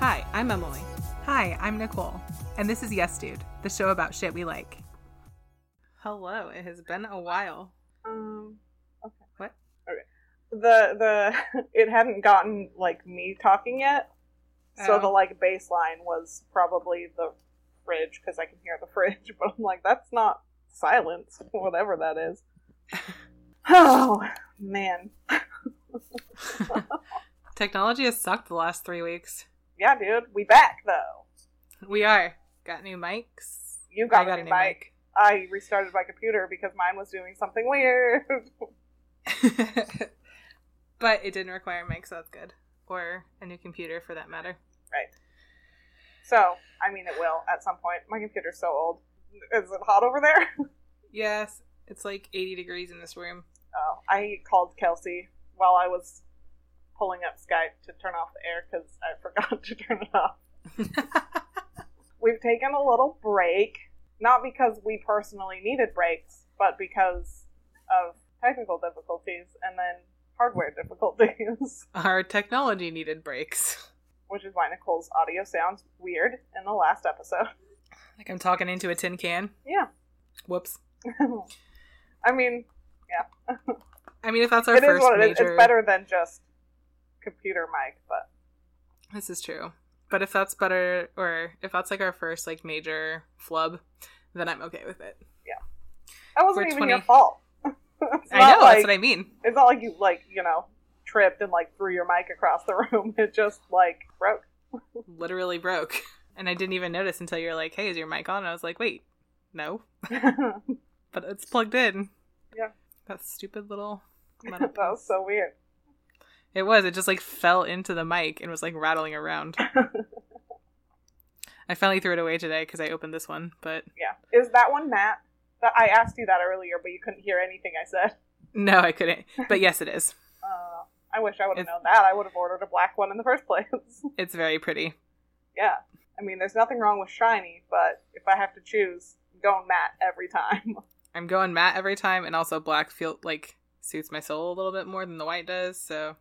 Hi, I'm Emily. Hi, I'm Nicole, and this is Yes Dude, the show about shit we like. Hello, it has been a while. Um. Okay. What? Okay. The the it hadn't gotten like me talking yet, so Oh. the like baseline was probably the fridge because I can hear the fridge. But I'm like, that's not silence, whatever that is. Oh man, Technology has sucked the last three weeks. Yeah, dude, we back though. We are. Got new mics. You got, I got a new new mic. I restarted my computer because mine was doing something weird. but it didn't require a mic, so that's good. Or a new computer for that matter. Right. So, I mean, it will at some point. My computer's so old. Is it hot over there? Yes, it's like 80 degrees in this room. Oh, I called Kelsey while I was pulling up Skype to turn off the air because I forgot to turn it off. We've taken a little break, not because we personally needed breaks, but because of technical difficulties and then hardware difficulties, Our technology needed breaks. which is why Nicole's audio sounds weird in the last episode. Like I'm talking into a tin can. Yeah. Whoops. I mean, yeah. I mean, if that's our it is first what it is. major, It's better than just computer mic, but This is true. But if that's better, or if that's like our first like major flub, then I'm okay with it. Yeah, that wasn't For even 20 your fault. I know like- that's what I mean. It's not like you like you know tripped and like threw your mic across the room. It just like broke. Literally broke, and I didn't even notice until you're like, "Hey, is your mic on?" And I was like, "Wait, no, but it's plugged in." Yeah. That stupid little. that was so weird. It was. It just like fell into the mic and was like rattling around. I finally threw it away today because I opened this one, but yeah, is that one matte? That I asked you that earlier, but you couldn't hear anything I said. no, I couldn't. But yes, it is. Uh, I wish I would have known that. I would have ordered a black one in the first place. It's very pretty. yeah, I mean, there's nothing wrong with shiny, but if I have to choose, I'm going matte every time. I'm going matte every time, and also black feel like suits my soul a little bit more than the white does. So.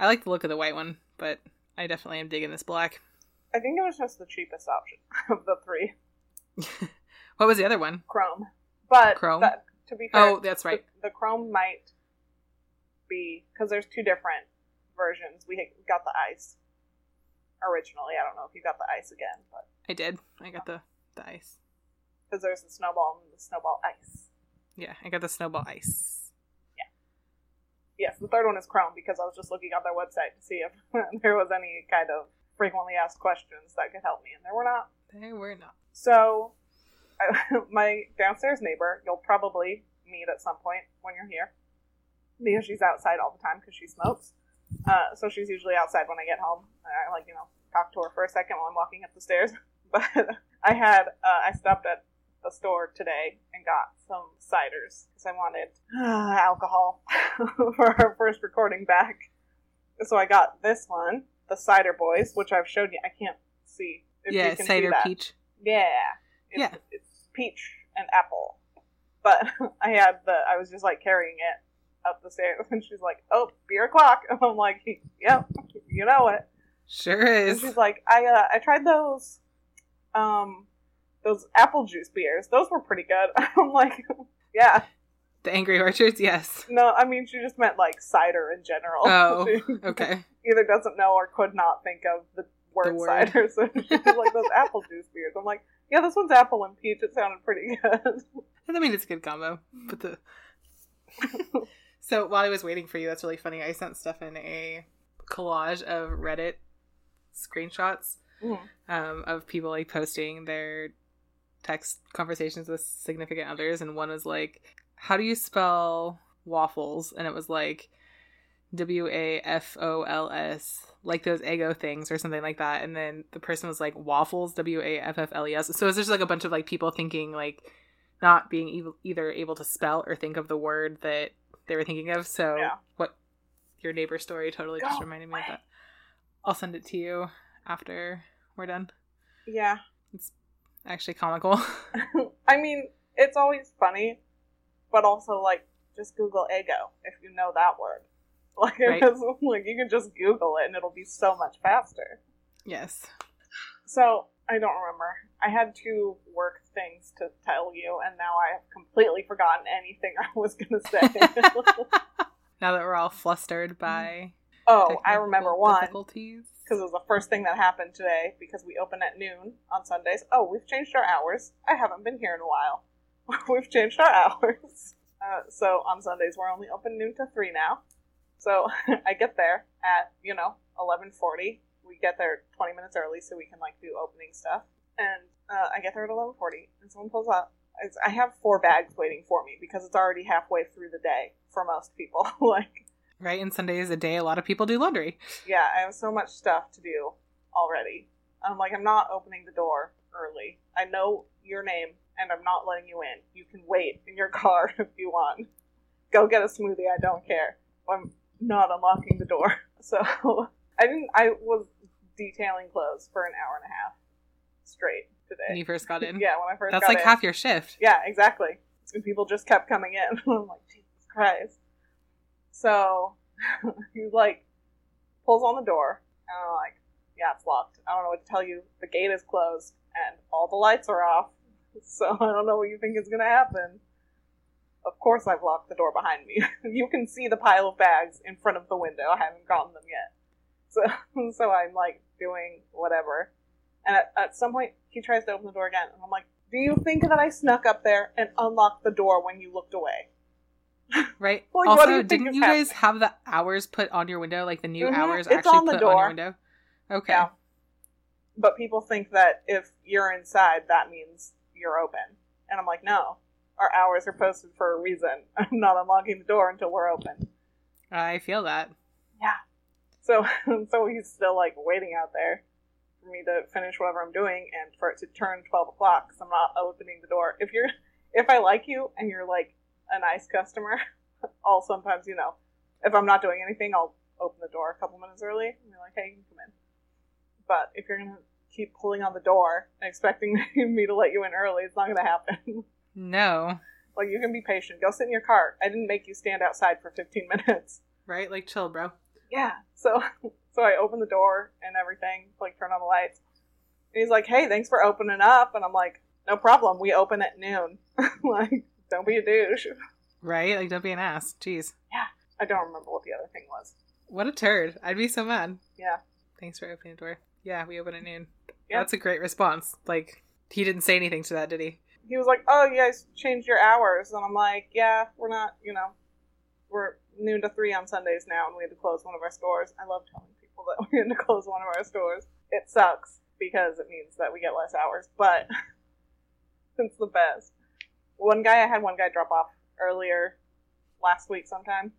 I like the look of the white one, but I definitely am digging this black. I think it was just the cheapest option of the three, what was the other one? Chrome. But Chrome? that- to be oh, fair, Oh, that's right. The, the Chrome might be because there's two different versions. We got the ice originally. I don't know if you got the ice again, but I did. I got the the ice. because there's the snowball and the snowball ice. Yeah, I got the snowball ice. Yes, the third one is Chrome because I was just looking on their website to see if there was any kind of frequently asked questions that could help me, and there were not. They were not. So, I, my downstairs neighbor, you'll probably meet at some point when you're here, because she's outside all the time because she smokes. Uh, so she's usually outside when I get home. I like you know talk to her for a second while I'm walking up the stairs. But I had uh, I stopped at the store today and got some ciders because I wanted uh, alcohol for our first recording back. So I got this one, the Cider Boys, which I've showed you. I can't see. If yeah, you can cider see that. peach. Yeah. It's, Yeah. It's peach and apple. But I had the, I was just like carrying it up the stairs and she's like, oh, beer o'clock. And I'm like, yep, you know it. Sure And is. she's like, I, uh, I tried those, um, those apple juice beers. Those were pretty good. I'm like, yeah. The Angry Orchards, yes. No, I mean, she just meant like cider in general. Oh, Okay. either doesn't know or could not think of the word, word. cider. So she's like, those apple juice beers. I'm like, yeah, this one's apple and peach. It sounded pretty good. I mean, it's a good combo. But the. so while I was waiting for you, that's really funny. I sent Stefan a collage of Reddit screenshots um, of people like posting their text conversations with significant others, and one was like, "How do you spell waffles?" And it was like W A F O L S, like those Eggo things or something like that. And then the person was like waffles, W A F F L E S. So it's just like a bunch of like people thinking like not being e- either able to spell or think of the word that they were thinking of. So Yeah. what your neighbor story totally just reminded me of that. I'll send it to you after we're done. Yeah. Actually, comical. I mean, it's always funny, but also like just Google ego if you know that word. Like, Right. like you can just Google it and it'll be so much faster. Yes. So I don't remember. I had two work things to tell you, and now I have completely forgotten anything I was going to say. Now that we're all flustered by oh, I remember one difficulties. Because it was the first thing that happened today because we open at noon on Sundays. Oh, we've changed our hours. I haven't been here in a while. we've changed our hours. Uh, so on Sundays we're only open noon to three now. So I get there at you know eleven forty. We get there twenty minutes early so we can like do opening stuff. And uh, I get there at eleven forty, and someone pulls up. I have four bags waiting for me because it's already halfway through the day for most people. like Right, and Sunday is a day a lot of people do laundry. yeah, I have so much stuff to do already. I'm like, I'm not opening the door early. I know your name, and I'm not letting you in. You can wait in your car if you want. Go get a smoothie. I don't care. I'm not unlocking the door. So I didn't. I was detailing clothes for an hour and a half straight today. When you first got in. Yeah, when I first That's like in. half your shift. Yeah, exactly. And people just kept coming in. I'm like, Jesus Christ. So he like pulls on the door, and I'm like, yeah, it's locked. I don't know what to tell you. The gate is closed, and all the lights are off. So I don't know what you think is gonna happen. Of course, I've locked the door behind me. you can see the pile of bags in front of the window. I haven't gotten them yet. So, so I'm like doing whatever. And at, at some point, he tries to open the door again, and I'm like, "Do you think that I snuck up there and unlocked the door when you looked away?" Right. Like, also, you didn't you guys have the hours put on your window, like the new Mhm, hours it's actually on the put on door. your window? Okay. Yeah. But people think that if you're inside, that means you're open. And I'm like, no. Our hours are posted for a reason. I'm not unlocking the door until we're open. I feel that. Yeah. So, so he's still like waiting out there for me to finish whatever I'm doing and for it to turn 12 o'clock because I'm not opening the door. If you're, if I like you and you're like a nice customer, I'll sometimes, you know, if I'm not doing anything, I'll open the door a couple minutes early and be like, hey, you can come in. But if you're gonna keep pulling on the door and expecting me to let you in early, it's not gonna happen. No. like you can be patient. Go sit in your car. I didn't make you stand outside for 15 minutes. Right? Like chill, bro. Yeah. So so I open the door and everything, like turn on the lights. And he's like, "Hey, thanks for opening up." And I'm like, "No problem. We open at noon. like, don't be a douche." Right? Like don't be an ass. Jeez. Yeah. I don't remember what the other thing was. What a turd. I'd be so mad. Yeah. Thanks for opening the door. Yeah, we open at noon. Yeah. That's a great response. Like he didn't say anything to that, did he? He was like, "Oh, you guys changed your hours," and I'm like, "Yeah, we're not. You know, we're noon to three on Sundays now, and we had to close one of our stores." I love telling people that we had to close one of our stores. It sucks because it means that we get less hours, but it's the best. One guy, I had one guy drop off earlier last week sometime,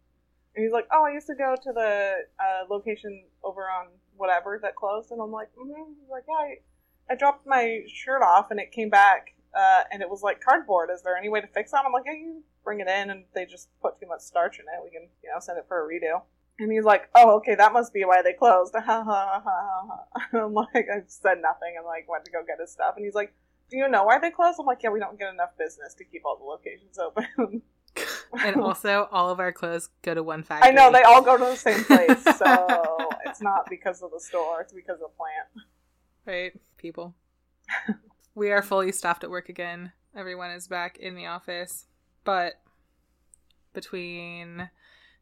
and he's like, "Oh, I used to go to the uh, location over on whatever that closed," and I'm like, "Mm-hmm." He's like, "Yeah." I, I dropped my shirt off and it came back uh, and it was like cardboard. Is there any way to fix that? I'm like, yeah, you bring it in and they just put too much starch in it. We can, you know, send it for a redo. And he's like, oh, okay, that must be why they closed. I'm like, I said nothing and like went to go get his stuff. And he's like, do you know why they closed? I'm like, yeah, we don't get enough business to keep all the locations open. And also, all of our clothes go to one factory. I know they all go to the same place, so it's not because of the store; it's because of the plant. Right, people. we are fully staffed at work again. Everyone is back in the office, but between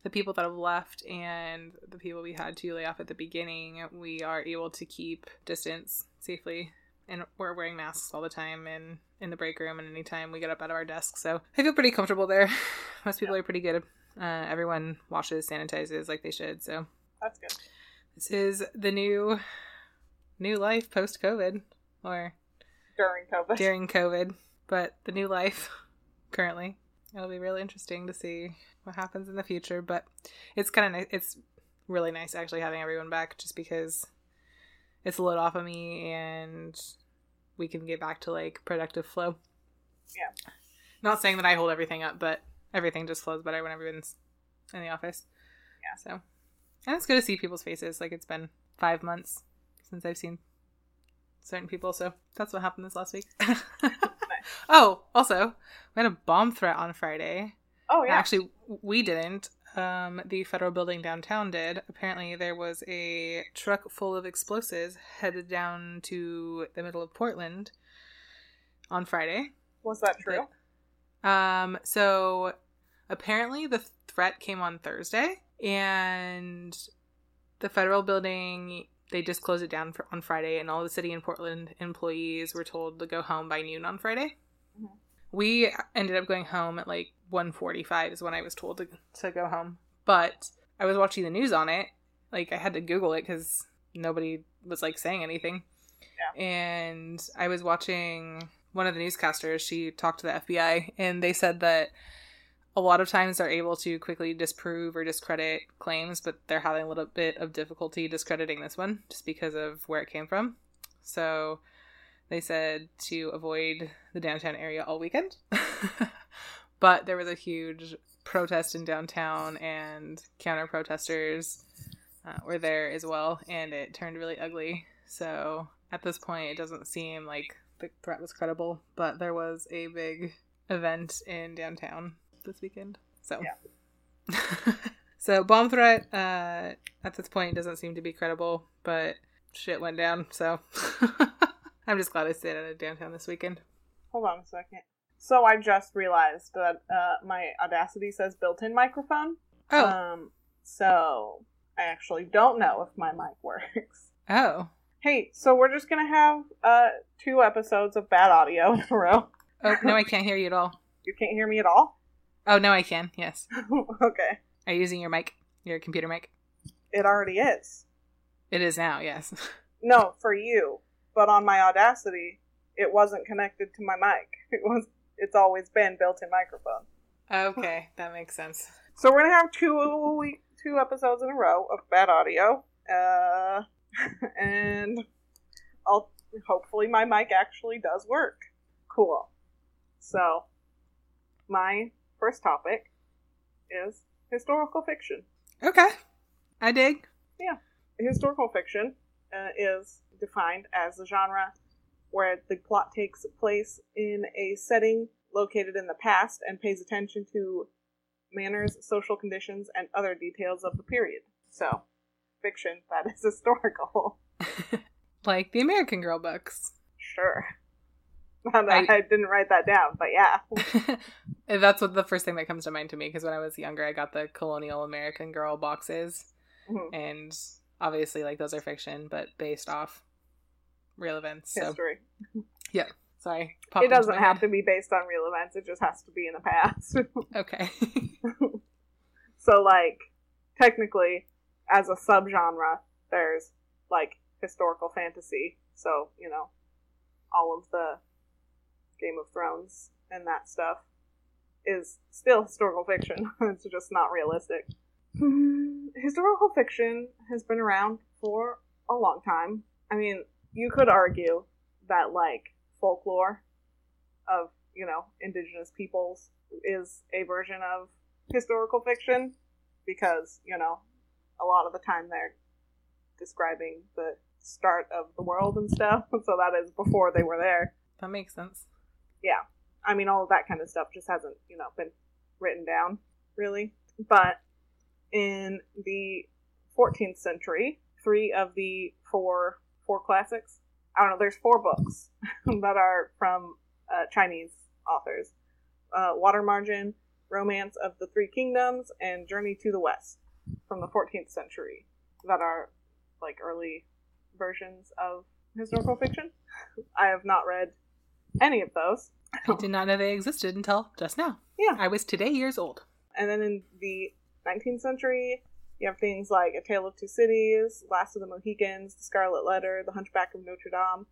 the people that have left and the people we had to lay off at the beginning, we are able to keep distance safely. And we're wearing masks all the time and in the break room and anytime we get up out of our desks. So I feel pretty comfortable there. Most people are pretty good. Uh, everyone washes, sanitizes like they should. So That's good. this is the new new life post COVID or During COVID, during COVID, but the new life currently. It'll be really interesting to see what happens in the future, but it's kind of nice. It's really nice actually having everyone back just because it's a load off of me and we can get back to like productive flow. Yeah. Not saying that I hold everything up, but everything just flows better when everyone's in the office. Yeah. So, and it's good to see people's faces. Like it's been five months since I've seen certain people, so that's what happened this last week. Oh, also, we had a bomb threat on Friday. oh yeah, Actually, we didn't. Um, the federal building downtown did. Apparently, there was a truck full of explosives headed down to the middle of Portland on Friday. Was that true? Um, so apparently the threat came on Thursday, and the federal building they just closed it down for, on Friday, and all the city and Portland employees were told to go home by noon on Friday. Mhm. We ended up going home at like 1.45 is when I was told to, to go home. But I was watching the news on it. Like, I had to Google it because nobody was like saying anything. Yeah. And I was watching one of the newscasters. She talked to the FBI, and they said that a lot of times they're able to quickly disprove or discredit claims, but they're having a little bit of difficulty discrediting this one just because of where it came from. So they said to avoid the downtown area all weekend. but there was a huge protest in downtown, and counter protesters uh, were there as well, and it turned really ugly. So at this point, it doesn't seem like the threat was credible, but there was a big event in downtown this weekend. So, so bomb threat uh, at this point doesn't seem to be credible, but shit went down. So I'm just glad I stayed out of downtown this weekend. Hold on a second. So I just realized that uh, my Audacity says built-in microphone. Oh, Um, so I actually don't know if my mic works. oh, Hey, so we're just gonna have uh two episodes of bad audio in a row. oh! No, I can't hear you at all. You can't hear me at all? Oh no, I can. Yes, okay. are you using your mic, your computer mic? It already is. It is now. Yes. No, for you. But on my Audacity, it wasn't connected to my mic. It was it's always been built-in microphone. okay, that makes sense. So we're gonna have two two episodes in a row of bad audio, uh, and I'll hopefully my mic actually does work. Cool. So my first topic is historical fiction. Okay, I dig. Yeah, historical fiction uh, is defined as a genre where the plot takes place in a setting located in the past and pays attention to manners, social conditions, and other details of the period. So, fiction that is historical. Like the American Girl books. Sure. I, I- didn't write that down, but yeah. That's what the first thing that comes to mind to me because when I was younger, I got the Colonial American Girl boxes, Mhm. and obviously, like those are fiction, but based off real events. So, History. Yeah. Sorry, It doesn't have to be based on real events, it just has to be in the past. Okay. So, like, technically, as a subgenre, there's like historical fantasy. So, you know, all of the Game of Thrones and that stuff is still historical fiction. it's just not realistic. Hmm, historical fiction has been around for a long time. I mean, you could argue that, like, folklore of, you know, indigenous peoples is a version of historical fiction because you know a lot of the time they're describing the start of the world and stuff so that is before they were there that makes sense. Yeah. I mean all of that kind of stuff just hasn't you know been written down really but in the 14th century three of the four four classics i don't know there's four books that are from uh, chinese authors uh, water margin romance of the three kingdoms and journey to the west from the 14th century that are like early versions of historical fiction i have not read any of those I did not know they existed until just now. Yeah. I was today years old. And then in the 19th century, you have things like A Tale of Two Cities, Last of the Mohicans, The Scarlet Letter, The Hunchback of Notre Dame,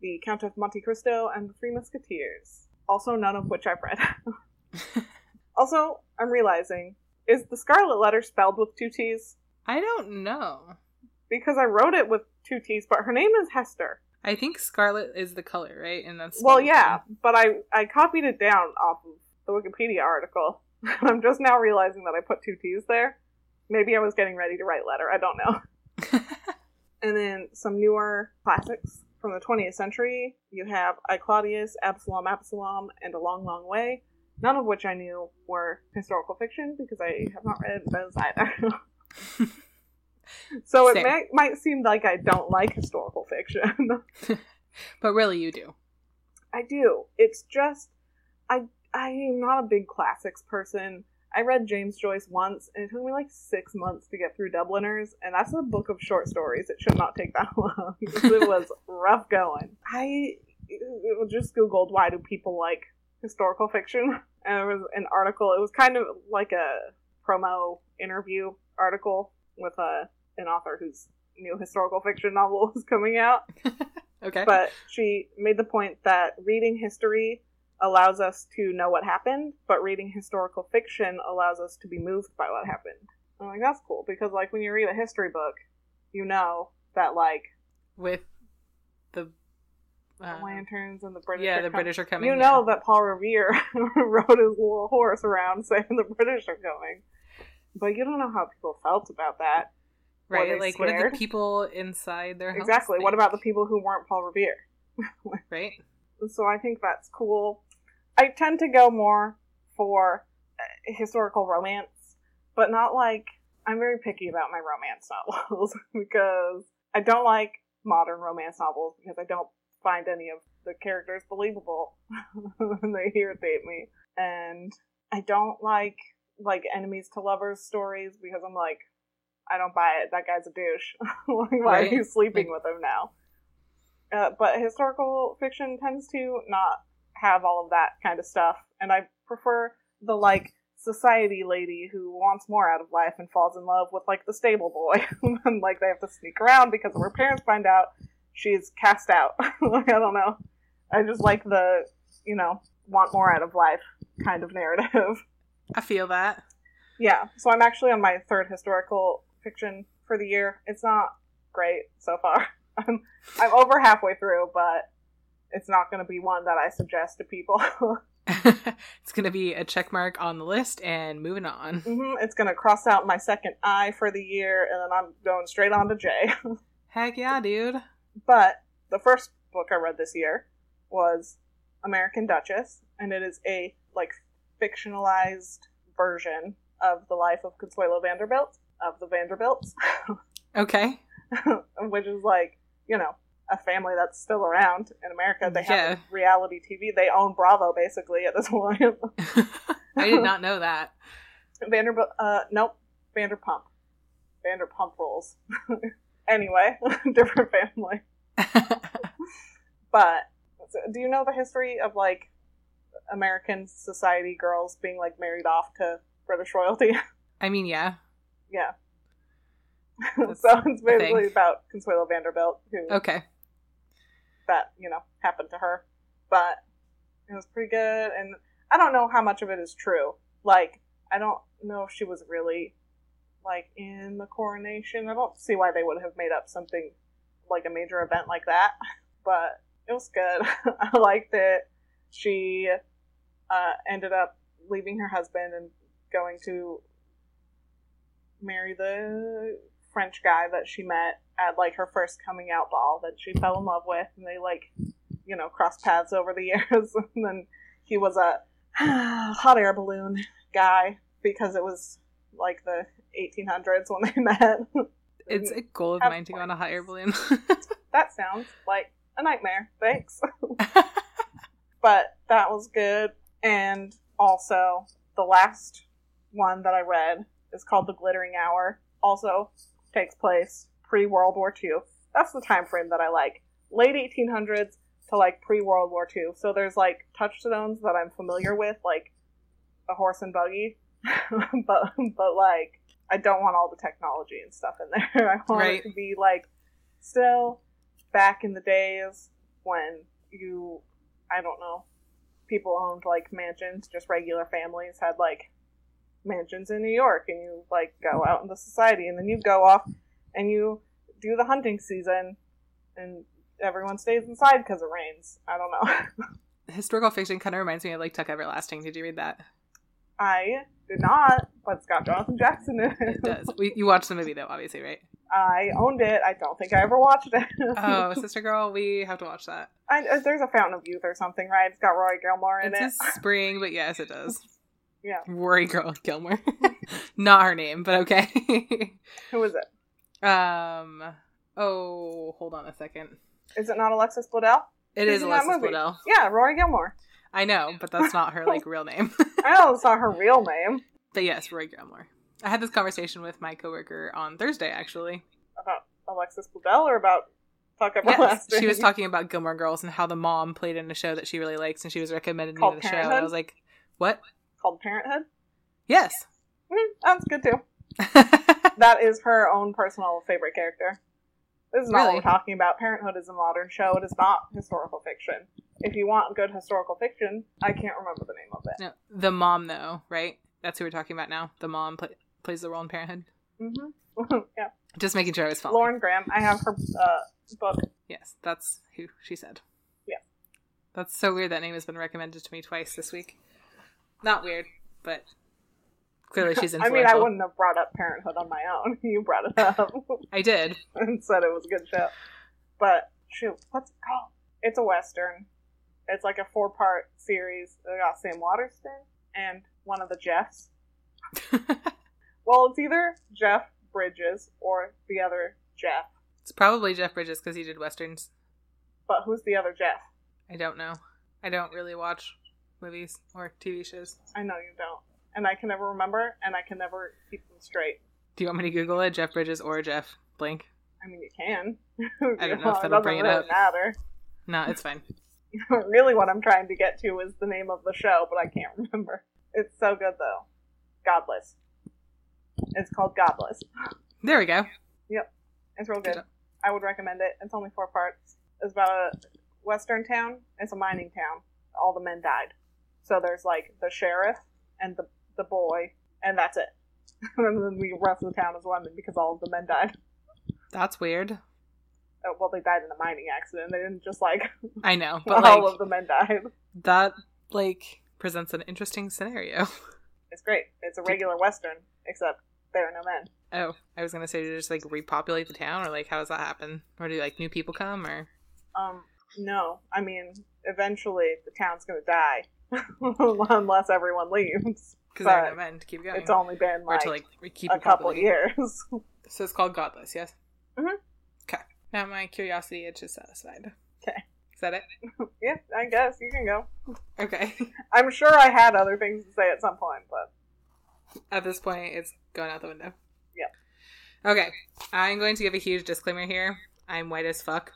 The Count of Monte Cristo, and The Three Musketeers. Also, none of which I've read. also, I'm realizing is The Scarlet Letter spelled with two T's? I don't know. Because I wrote it with two T's, but her name is Hester. I think scarlet is the color, right? And that's Well, yeah, but I, I copied it down off of the Wikipedia article. I'm just now realizing that I put two T's there. Maybe I was getting ready to write letter. I don't know. And then some newer classics from the 20th century. You have I Claudius, Absalom, Absalom, and A Long, Long Way. none of which I knew were historical fiction because I have not read those either. so it may, might seem like I don't like historical fiction. But really, you do. I do. It's just I I am not a big classics person. I read James Joyce once, and it took me like six months to get through Dubliners, and that's a book of short stories. It should not take that long. it was rough going. I uh, just googled why do people like historical fiction, and there was an article. It was kind of like a promo interview article with a an author whose new historical fiction novel was coming out Okay. but she made the point that reading history allows us to know what happened, but reading historical fiction allows us to be moved by what happened. I'm like, that's cool because, like, when you read a history book, you know that, like, With the. Uh, lanterns and the British. yeah, are the com- British are coming. You know that Paul Revere rode his little horse around saying the British are coming, but you don't know how people felt about that. right? Like, what did scared? the people inside their house Exactly. What think, about the people who weren't Paul Revere? right? so I think that's cool. I tend to go more for uh, historical romance, but not like I'm very picky about my romance novels because I don't like modern romance novels because I don't find any of the characters believable and they irritate me. And I don't like like enemies to lovers stories because I'm like I don't buy it. That guy's a douche. like, why Right. are you sleeping with him now? Uh, but historical fiction tends to not have all of that kind of stuff, and I prefer the like society lady who wants more out of life and falls in love with like the stable boy, and like they have to sneak around because if her parents find out she's cast out. like I don't know. I just like the you know want more out of life kind of narrative. I feel that. Yeah, so I'm actually on my third historical fiction for the year. It's not great so far. I'm I'm over halfway through, but it's not going to be one that I suggest to people. it's gonna be a check mark on the list and moving on. hmm It's going to cross out my second I for the year, and then I'm going straight on to J. Heck yeah, dude. but the first book I read this year was American Duchess, and it is a like fictionalized version of the life of Consuelo Vanderbilt of the Vanderbilts. Okay. which is like you know a family that's still around in America. They Yeah. have reality TV. They own Bravo basically at this point. I did not know that. Vanderbilt. Uh, nope. Vanderpump. Vanderpump rules. anyway, different family. But so, do you know the history of like American society girls being like married off to British royalty? I mean, yeah. yeah. So it's basically about Consuelo Vanderbilt, who Okay. That you know happened to her. But it was pretty good and i don't know how much of it is true. Like i don't know if she was really like in the coronation. I don't see why they would have made up something like a major event like that. But it was good. I liked it. She uh, ended up leaving her husband and going to marry the French guy that she met at like her first coming out ball that she fell in love with, and they like, you know, crossed paths over the years. and then he was a hot air balloon guy because it was like the 1800s when they met. It's a goal of mine to go on a hot air balloon. that sounds like a nightmare. Thanks. but that was good. And also, the last one that I read is called The Glittering Hour. Also takes place pre World War II. That's the time frame that I like. Late 1800s to like pre World War II. So there's like touchstones that I'm familiar with, like a horse and buggy. but but like I don't want all the technology and stuff in there. I want Right. it to be like still back in the days when you I don't know people owned like mansions, just regular families had like mansions in New York and you like go out into society and then you go off and you do the hunting season and everyone stays inside because it rains. I don't know. Historical fiction kind of reminds me of like Tuck Everlasting. Did you read that? I did not, but it's got Jonathan Jackson in it. Does. We, you watched the movie though, obviously, right? I owned it. I don't think I ever watched it. Oh, Sister Girl, we have to watch that. I, uh, there's a Fountain of Youth or something, right? It's got Rory Gilmore in It it. says spring, but yes, it does. Yeah. Rory Girl Gilmore. Not her name, but okay. Who is it? um. Oh, hold on a second. Is it not Alexis Bledel? It Who's is Alexis? Bledel. Yeah, Rory Gilmore. I know, but that's not her like real name. I know it's not her real name. but yes, Rory Gilmore. I had this conversation with my coworker on Thursday, actually. About Alexis Bledel or about Fuck Yes, Everlasting? she was talking about Gilmore Girls and how the mom played in a show that she really likes, and she was recommending me the show. And I was like, "What? Called Parenthood. Yes." Mm, that's good too. That is her own personal favorite character. This is not what we're talking about. Parenthood is a modern show. It is not historical fiction. If you want good historical fiction, I can't remember the name of it. no, the mom, though, right? That's who we're talking about now. The mom pla plays the role in Parenthood. hmm yeah, Just making sure I was following. Lauren Graham. I have her uh, book. Yes, that's who she said. Yeah. That's so weird that name has been recommended to me twice this week. Not weird, but clearly she's I mean, I wouldn't have brought up Parenthood on my own. You brought it up I did. and said it was a good show. But shoot, what's it called? It's a western. It's like a four-part series. They got Sam Waterston and one of the Jeffs. Well, it's either Jeff Bridges or the other Jeff. it's probably Jeff Bridges because he did westerns. But who's the other Jeff? I don't know. I don't really watch movies or TV shows. I know you don't. And I can never remember, and I can never keep them straight. Do you want me to Google it? Jeff Bridges or Jeff Blank? I mean, you can. I don't know if it that'll bring it really up. matter. No, it's fine. really, what I'm trying to get to is the name of the show, but I can't remember. It's so good, though. Godless. It's called Godless. There we go. Yep, it's real good. Good. I would recommend it. It's only four parts. It's about a western town. It's a mining town. All the men died. So there's like the sheriff and the the boy, and that's it. and then the rest of the town is women because all of the men died. That's weird. Uh, well, they died in a mining accident. They didn't just like I know, but all like of the men died. that like presents an interesting scenario. It's great. It's a regular western, except there are no men. Oh, I was gonna say to just like repopulate the town, or like how does that happen? Or do like new people come, or Um, no. I mean, eventually the town's gonna die unless everyone leaves. because there are But no men to keep going, It's only been like, to like a couple years. So it's called Godless, yes. Mhm. Okay. Now my curiosity itch is satisfied. 'Kay. Is that it? yeah, I guess you can go. Okay. I'm sure I had other things to say at some point, but At this point, it's going out the window. Yep. Okay. I'm going to give a huge disclaimer here. I'm white as fuck.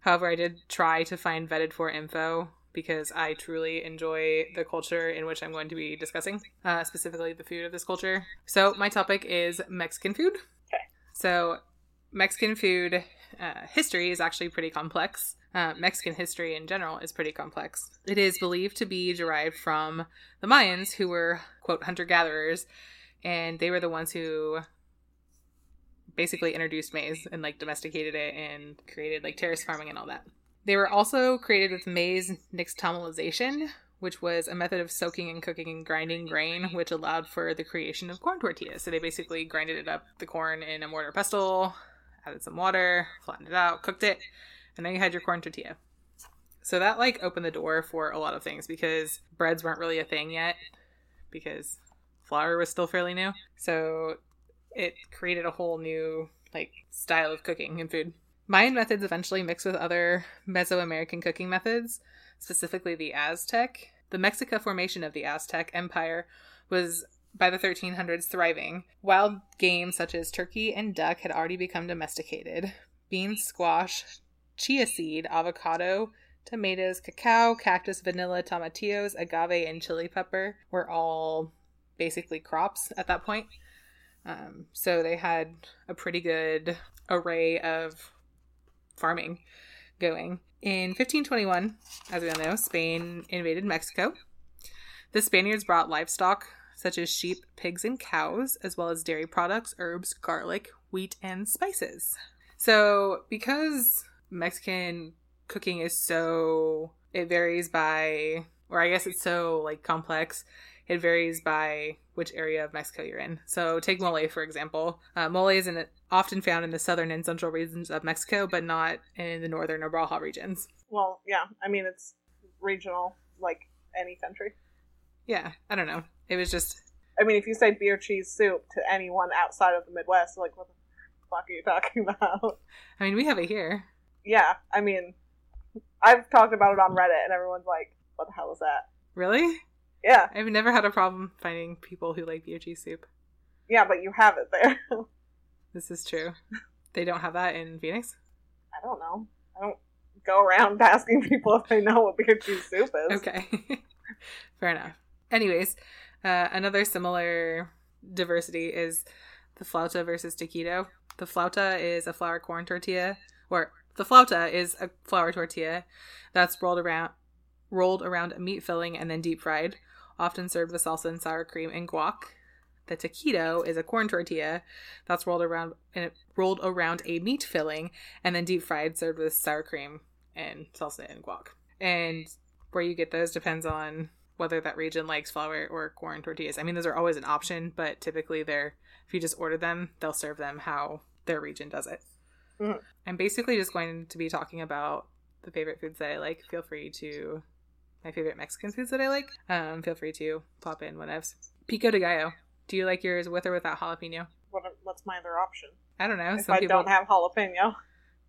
However, I did try to find vetted for info because I truly enjoy the culture in which I'm going to be discussing, uh, specifically the food of this culture. So, my topic is Mexican food. Okay. So, Mexican food uh, history is actually pretty complex. Uh, Mexican history in general is pretty complex. It is believed to be derived from the Mayans, who were, quote, hunter gatherers, and they were the ones who basically introduced maize and like domesticated it and created like terrace farming and all that. They were also created with maize nixtamalization, which was a method of soaking and cooking and grinding grain, which allowed for the creation of corn tortillas. So they basically grinded it up, the corn in a mortar pestle, added some water, flattened it out, cooked it, and then you had your corn tortilla. So that like opened the door for a lot of things because breads weren't really a thing yet because flour was still fairly new. So it created a whole new like style of cooking and food. Mayan methods eventually mixed with other Mesoamerican cooking methods, specifically the Aztec. The Mexica formation of the Aztec Empire was by the 1300s thriving. Wild game such as turkey and duck had already become domesticated. Beans, squash, chia seed, avocado, tomatoes, cacao, cactus, vanilla, tomatillos, agave, and chili pepper were all basically crops at that point. Um, so they had a pretty good array of farming going. In 1521, as we all know, Spain invaded Mexico. The Spaniards brought livestock such as sheep, pigs, and cows, as well as dairy products, herbs, garlic, wheat, and spices. So, because Mexican cooking is so, it varies by, or I guess it's so like complex, it varies by which area of Mexico you're in. So take mole for example. Uh, mole is in, often found in the southern and central regions of Mexico, but not in the northern or Baja regions. Well, yeah. I mean, it's regional, like any country. Yeah, I don't know. It was just I mean, if you say beer cheese soup to anyone outside of the Midwest, like, what the fuck are you talking about? I mean, we have it here. Yeah, I mean, I've talked about it on Reddit, and everyone's like, "What the hell is that?" Really? Yeah, I've never had a problem finding people who like beer cheese soup. yeah, but you have it there. This is true. They don't have that in Phoenix? I don't know. I don't go around asking people if they know what beer cheese soup is. Okay. Fair enough. Anyways, uh, another similar diversity is the flauta versus taquito. The flauta is a flour corn tortilla, or the flauta is a flour tortilla that's rolled around rolled around a meat filling and then deep fried, often served with salsa and sour cream and guac. The taquito is a corn tortilla that's rolled around and rolled around a meat filling and then deep fried, served with sour cream and salsa and guac. And where you get those depends on whether that region likes flour or corn tortillas. I mean, those are always an option, but typically they're if you just order them, they'll serve them how their region does it. Mhm. I'm basically just going to be talking about the favorite foods that I like. Feel free to my favorite Mexican foods that I like. Um, feel free to pop in whatevs. Pico de gallo. Do you like yours with or without jalapeno? What, what's my other option? I don't know. if Some I people don't have jalapeno,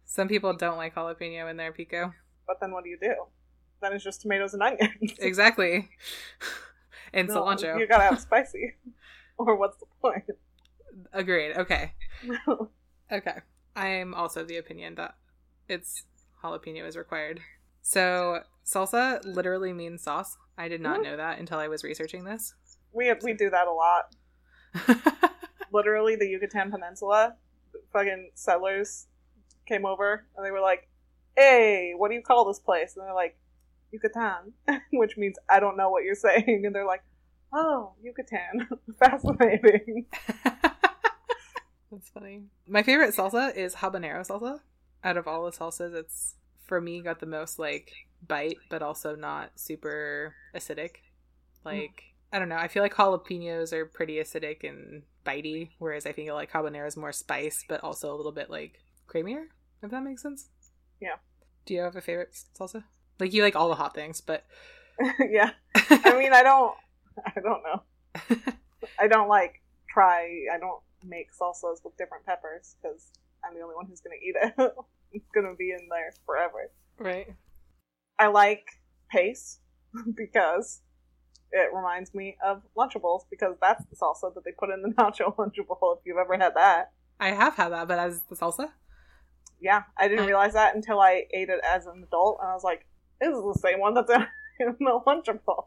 some people don't like jalapeno in their pico. but then what do you do? Then it's just tomatoes and onions. Exactly. and No, cilantro. You gotta have spicy. or what's the point? Agreed. Okay. Okay. I'm also the opinion that it's jalapeno is required. So salsa literally means sauce. I did not Mhm. know that until I was researching this. we we do that a lot. Literally, the Yucatan Peninsula, fucking settlers came over and they were like, "Hey, what do you call this place?" And they're like, "Yucatan," which means I don't know what you're saying. And they're like, "Oh, Yucatan, fascinating." That's funny. My favorite salsa is habanero salsa. Out of all the salsas, it's for me got the most like bite, but also not super acidic. Hmm. Like I don't know. I feel like jalapenos are pretty acidic and bitey, whereas I think like habanero is more spice, but also a little bit like creamier. If that makes sense. Yeah. Do you have a favorite salsa? Like you like all the hot things, but yeah, I mean, I don't, I don't know. I don't like try. I don't make salsas with different peppers because I'm the only one who's gonna eat it. it's gonna be in there forever. right. I like pace because it reminds me of Lunchables because that's the salsa that they put in the nacho Lunchable. If you've ever had that, I have had that, but as the salsa. yeah, I didn't Uh. realize that until I ate it as an adult, and I was like, "This is the same one that's in the Lunchable."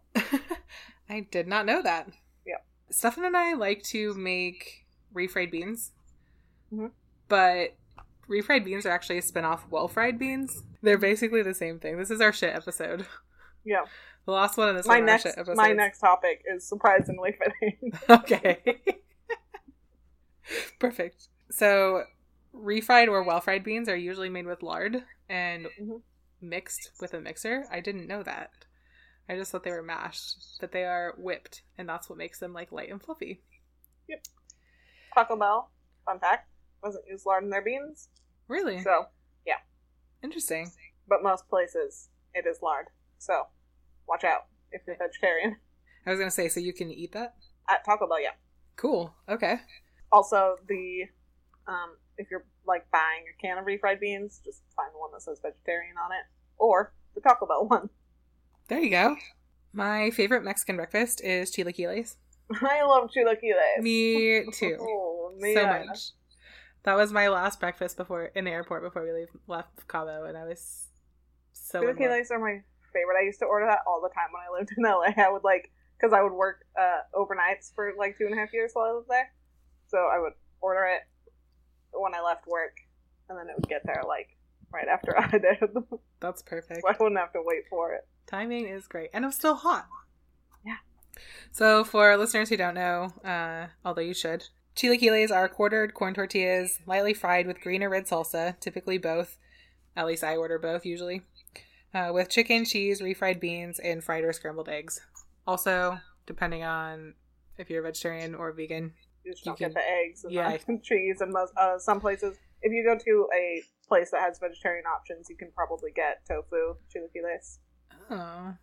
I did not know that. Yeah. Stefan and I like to make refried beans, Mhm. but refried beans are actually a spin-off well fried beans. They're basically the same thing. This is our shit episode. Yeah. The last one in this My one next, my next topic is surprisingly fitting. okay. Perfect. So, refried or well fried beans are usually made with lard and Mhm. mixed with a mixer. I didn't know that. I just thought they were mashed, but they are whipped, and that's what makes them like light and fluffy. Yep. Taco Bell, fun fact, doesn't use lard in their beans. Really So, yeah. interesting. but most places it is lard. So, watch out if you're vegetarian. I was gonna say, so you can eat that. At Taco Bell, yeah. Cool. Okay. Also, the um, if you're like buying a can of refried beans, just find the one that says vegetarian on it, or the Taco Bell one. There you go. My favorite Mexican breakfast is chilaquiles. I love chilaquiles. Me too. Oh, so much. That was my last breakfast before in the airport before we leave, left Cabo, and I was so in love. Are my favorite. I used to order that all the time when I lived in LA. I would like because I would work uh, overnights for like two and a half years while I lived there. So I would order it when I left work, and then it would get there like right after I did. That's perfect. I wouldn't have to wait for it. Timing is great, and it was still hot. Yeah. So, for listeners who don't know, uh, although you should, chilaquiles are quartered corn tortillas, lightly fried with green or red salsa, typically both. At least I order both usually. Uh, with chicken, cheese, refried beans, and fried or scrambled eggs. Also, depending on if you're a vegetarian or vegan. You just don't can- get the eggs and yeah. the cheese and most uh, some places. If you go to a place that has vegetarian options, you can probably get tofu, chilaquiles. Oh.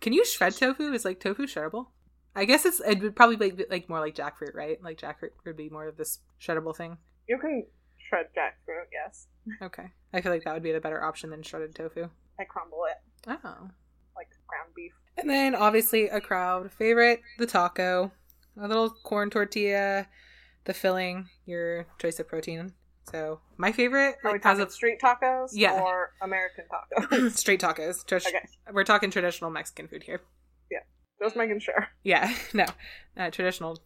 Can you shred tofu? Is like tofu shreddable? I guess it's it would probably be like more like jackfruit, right? Like jackfruit would be more of this shreddable thing. You can shred jackfruit, yes. Okay. I feel like that would be the better option than shredded tofu. I crumble it Oh. like ground beef. And then obviously a crowd favorite, the taco. A little corn tortilla, the filling, your choice of protein. So my favorite Are we like, talking as street tacos Yeah. or American tacos? of straight tacos. Just- okay, We're talking traditional Mexican food here. Just making sure. Yeah, no, uh, traditional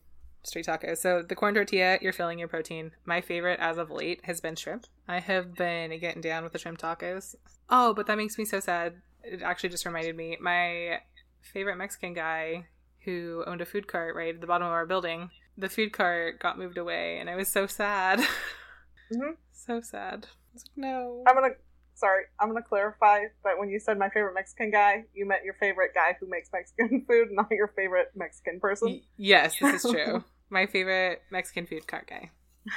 street tacos. So the corn tortilla, you're filling your protein. My favorite as of late has been shrimp. I have been getting down with the shrimp tacos. Oh, but that makes me so sad. It actually just reminded me. My favorite Mexican guy who owned a food cart right at the bottom of our building. The food cart got moved away, and I was so sad. Mhm. So sad. I was like, no. I'm gonna. Sorry, I'm gonna clarify that when you said my favorite Mexican guy, you meant your favorite guy who makes Mexican food, not your favorite Mexican person. Y- yes, this is true. My favorite Mexican food cart guy.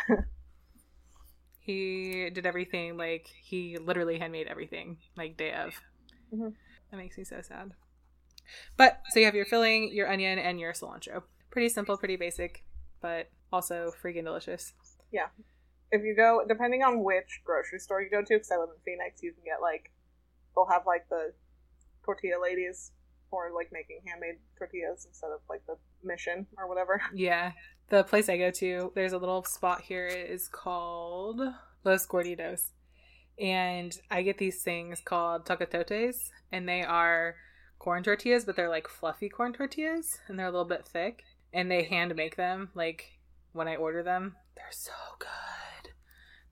he did everything like he literally handmade everything like day of. Mhm. That makes me so sad. But so you have your filling, your onion, and your cilantro. Pretty simple, pretty basic, but also freaking delicious. If you go, depending on which grocery store you go to, because I live in Phoenix, you can get like, they'll have like the tortilla ladies or like making handmade tortillas instead of like the mission or whatever. Yeah. The place I go to, there's a little spot here. It is called Los Gorditos. And I get these things called tacatotes, and they are corn tortillas, but they're like fluffy corn tortillas, and they're a little bit thick. And they hand make them, like when I order them. They're so good.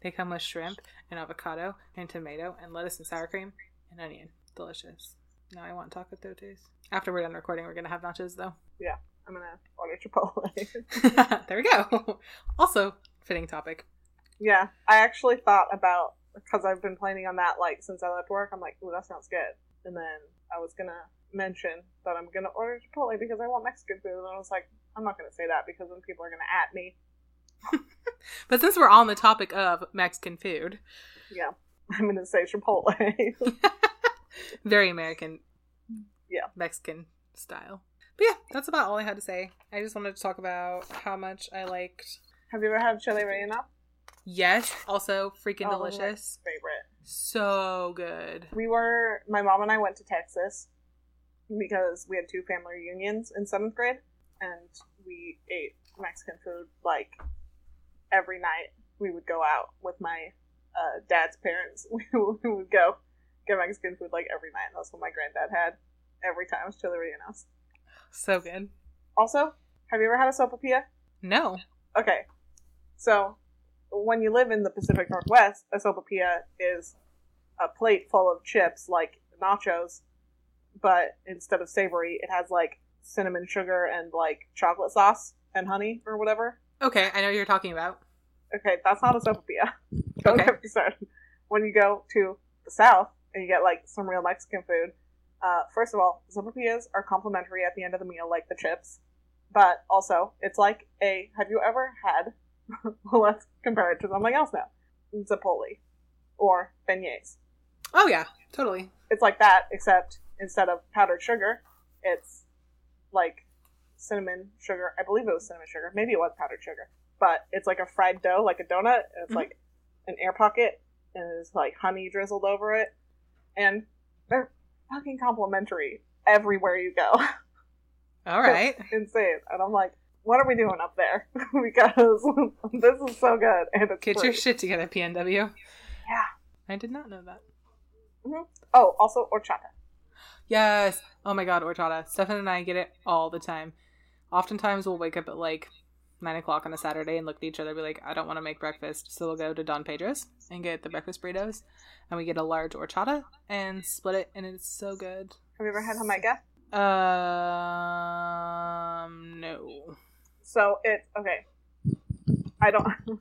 They come with shrimp and avocado and tomato and lettuce and sour cream and onion. Delicious. Now I want taco tacatotes. After we're done recording, we're gonna have nachos though. Yeah, I'm gonna order Chipotle. there we go. Also, fitting topic. yeah, I actually thought about because I've been planning on that like since I left work. I'm like, ooh, that sounds good. And then I was gonna mention that I'm gonna order Chipotle because I want Mexican food, and I was like, I'm not gonna say that because then people are gonna at me. But since we're on the topic of Mexican food, Yeah, I'm gonna say Chipotle. very American, Yeah. Mexican style. But yeah, that's about all I had to say. I just wanted to talk about how much I liked. Have you ever had chile relleno? Yes, also freaking Oh, my delicious, Favorite. so good. We were my mom and I went to Texas because we had two family reunions in seventh grade, and we ate Mexican food like every night. We would go out with my uh, dad's parents. We would go get Mexican food like every night. And that's what my granddad had every time it was chili rellenos. So good. Also, have you ever had a sopapilla? No, Okay, so when you live in the Pacific Northwest, a sopapilla is a plate full of chips like nachos, but instead of savory, it has like cinnamon sugar and like chocolate sauce and honey or whatever. Okay, I know what you're talking about. Okay, that's not a sopapilla. Don't Okay. get. When you go to the South and you get like some real Mexican food, uh, first of all, sopapillas are complimentary at the end of the meal, like the chips. But also, it's like a. Have you ever had? well, let's compare it to something else now. zeppole or beignets. Oh yeah, totally. It's like that, except instead of powdered sugar, it's like cinnamon sugar. I believe it was cinnamon sugar. Maybe it was powdered sugar. But it's like a fried dough, like a donut, and it's Mhm. like an air pocket, and there's like honey drizzled over it. And they're fucking complimentary everywhere you go. All right. Insane. And I'm like, what are we doing up there? because this is so good. And it's Get free. your shit together, PNW. Yeah. I did not know that. Oh, also horchata. Yes. Oh my god, horchata. Stefan and I get it all the time. Oftentimes we'll wake up at like nine o'clock on a Saturday and look at each other and be like, I don't want to make breakfast. So we'll go to Don Pedro's and get the breakfast burritos. And we get a large horchata and split it and it's so good. Have you ever had jamaica? Um no. So it okay. I don't.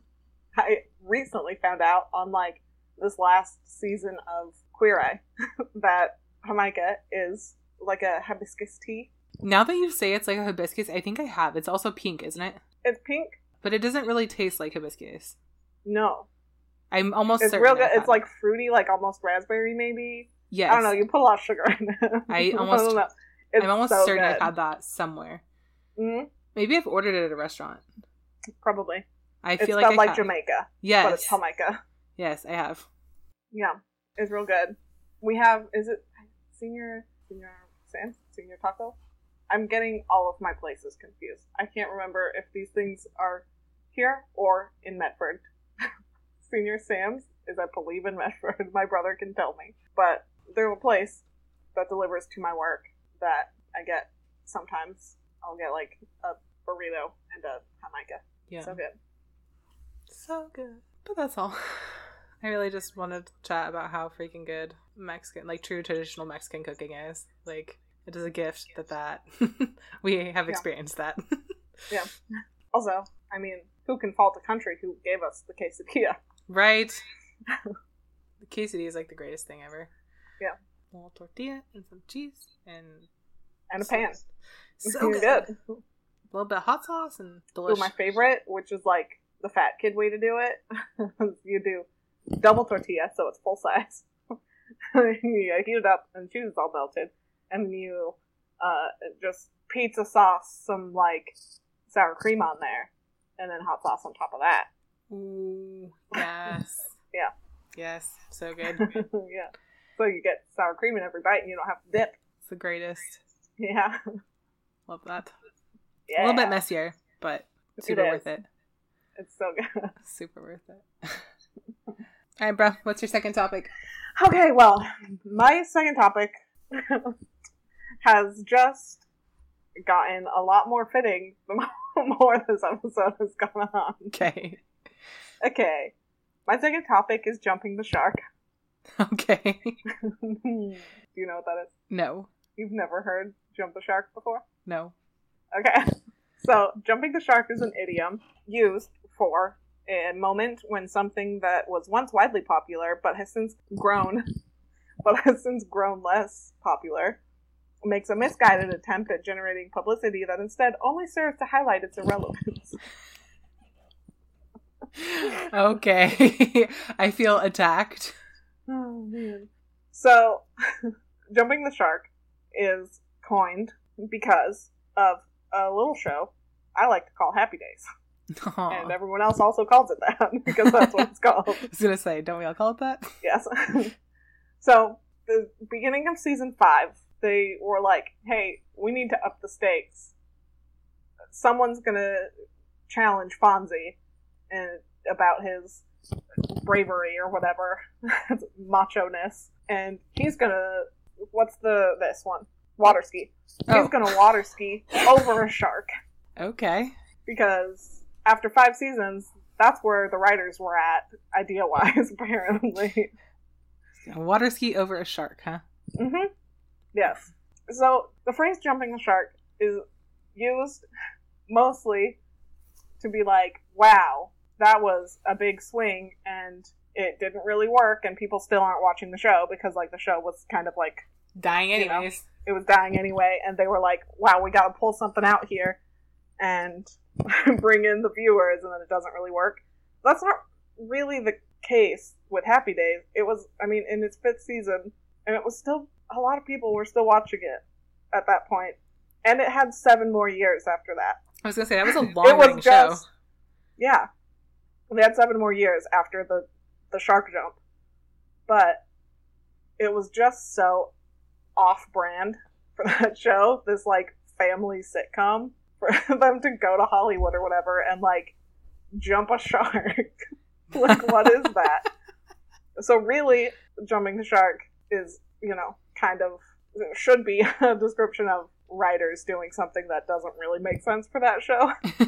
I recently found out on like this last season of Queer Eye that Jamaica is like a hibiscus tea. Now that you say it's like a hibiscus, I think I have. It's also pink, isn't it? It's pink. But it doesn't really taste like hibiscus. No, I'm almost certain it's real good. It's like fruity, like almost raspberry, maybe. yes. I don't know. You put a lot of sugar in it. I almost- don't know. It's I'm almost so certain good. I've had that somewhere. Mhm, Maybe I've ordered it at a restaurant. probably. I It's feel spelled like I like. Jamaica, Yes. but it's Jamaica. yes, I have. Yeah, it's real good. We have is it senior senior Sam's senior taco? I'm getting all of my places confused. I can't remember if these things are here or in Medford. senior Sam's is I believe in Medford. My brother can tell me, but they're a place that delivers to my work that I get sometimes. I'll get like a burrito and a jamaica. Yeah. So good. So good. But that's all. I really just wanted to chat about how freaking good Mexican, like true traditional Mexican cooking is. Like, it is a gift that that we have Yeah. experienced that. Yeah. Also, I mean, who can fault a country who gave us the quesadilla? right? the quesadilla is like the greatest thing ever. Yeah. A little tortilla and some cheese and And a pan. So good. good. A little bit of hot sauce and Ooh, delicious. my favorite, which is like the fat kid way to do it, you do double tortilla, so it's full size. you heat it up, and cheese is all melted, you uh, just pizza sauce, some like sour cream on there, and then hot sauce on top of that. Ooh, yes. Yeah. Yes, so good. yeah. So you get sour cream in every bite, and you don't have to dip. It's the greatest. Yeah. Love that. yeah. A little bit messier, but super is. worth it. It's so good. Super worth it. All right, bro. What's your second topic? Okay, well, my second topic has just gotten a lot more fitting the more this episode has gone on. Okay. Okay, my second topic is jumping the shark. Okay. Do you know what that is? No. You've never heard jump the shark before? No. Okay. So, jumping the shark is an idiom used for a moment when something that was once widely popular but has since grown, but has since grown less popular, makes a misguided attempt at generating publicity that instead only serves to highlight its irrelevance. Okay. I feel attacked. Oh, man. So, jumping the shark is coined because of a little show I like to call Happy Days. Aw. And everyone else also calls it that because that's what it's called. I was gonna say, don't we all call it that? Yes. so, the beginning of season five, they were like, hey, we need to up the stakes. Someone's gonna challenge Fonzie and about his bravery or whatever, macho ness, and he's gonna. What's the this one? Water ski. He's Oh. gonna water ski over a shark Okay. because after five seasons, that's where the writers were at, idea wise, apparently. A water ski over a shark, huh? Mm hmm Yes. So the phrase jumping the shark is used mostly to be like, wow, that was a big swing and it didn't really work and people still aren't watching the show because like the show was kind of like Dying You know. it was dying anyway and they were like, wow, we gotta pull something out here and bring in the viewers and then it doesn't really work. That's not really the case with Happy Days. It was I mean, in its fifth season and it was still a lot of people were still watching it at that point. And it had seven more years after that. I was gonna say that was a long It was running show. just- Yeah. They had seven more years after the, the shark jump. But it was just so off brand for that show, this like family sitcom, for them to go to Hollywood or whatever and like jump a shark. like what is that? So really jumping the shark is, you know, kind of should be a description of writers doing something that doesn't really make sense for that show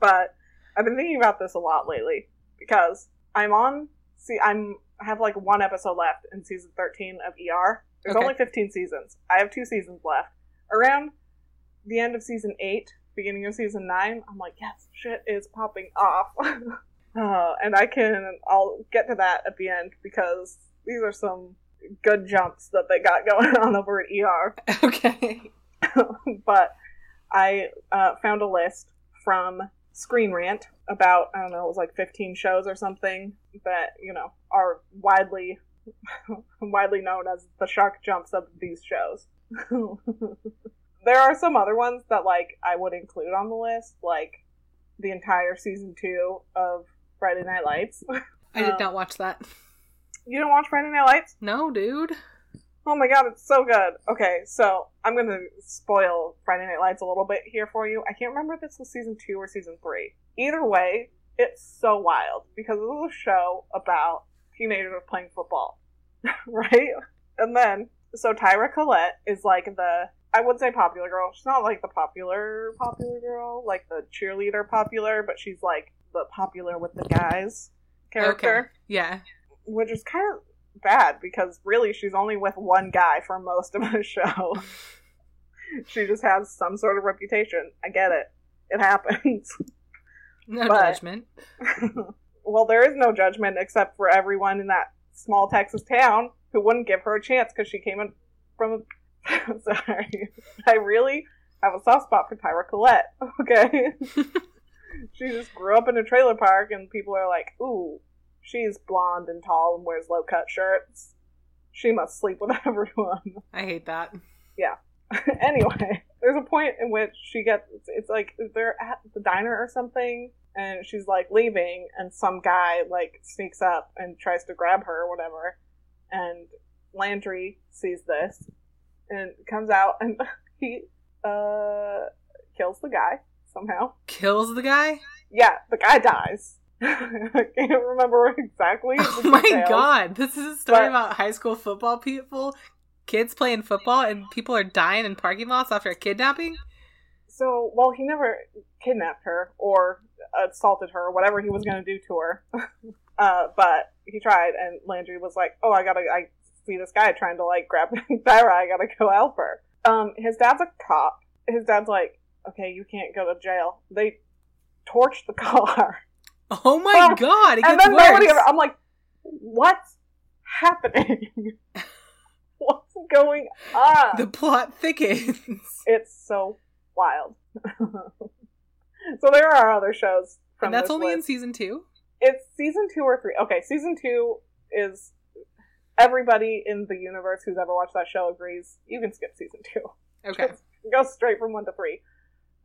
but I've been thinking about this a lot lately because I'm on. See, I'm I have like one episode left in season 13 of ER. There's Okay. only 15 seasons. I have two seasons left. Around the end of season eight, beginning of season nine, I'm like, yes, shit is popping off. uh, and I can. I'll get to that at the end because these are some good jumps that they got going on over at ER. okay. but I uh, found a list from Screen Rant about I don't know, it was like 15 shows or something that you know are widely widely known as the shark jumps of these shows. there are some other ones that like I would include on the list, like the entire season two of Friday Night Lights. I did Um, not watch that. You don't watch Friday Night Lights? No, dude. Oh my god, it's so good. Okay, so I'm gonna spoil Friday Night Lights a little bit here for you. I can't remember if this was season two or season three. Either way, it's so wild because this is a show about teenagers playing football, right? And then, so Tyra Collette is like the I would say popular girl. She's not like the popular popular girl, like the cheerleader popular, but she's like the popular with the guys character Okay. Yeah. Which is kind of bad because really she's only with one guy for most of the show. she just has some sort of reputation. I get it. It happens. No But- judgment. well, there is no judgment except for everyone in that small Texas town who wouldn't give her a chance because she came in from. Sorry, I really have a soft spot for Tyra Collette. Okay, she just grew up in a trailer park, and people are like, "Ooh, she's blonde and tall and wears low cut shirts. She must sleep with everyone." I hate that. Yeah. anyway, there's a point in which she gets it's, it's like they're at the diner or something and she's like leaving and some guy like sneaks up and tries to grab her or whatever and Landry sees this and comes out and he uh kills the guy somehow. Kills the guy? Yeah, the guy dies. I can't remember exactly. Oh my details. god. This is a story But- about high school football people, kids playing football, and people are dying in parking lots after a kidnapping? So, well, he never kidnapped her or assaulted her or whatever he was going to do to her. uh, but he tried, and Landry was like, "Oh, I gotta, I see this guy trying to like grab Tyra. I gotta go help her." Um, his dad's a cop. His dad's like, "Okay, you can't go to jail." They torched the car, Oh my Oh, god, it and gets then nobody. worse. Ever, I'm like, "What's happening? What's going on?" The plot thickens. It's so wild. so there are other shows from and that's only in season two? It's season two or three. Okay, season two is everybody in the universe who's ever watched that show agrees you can skip season two. Okay. Just go straight from one to three.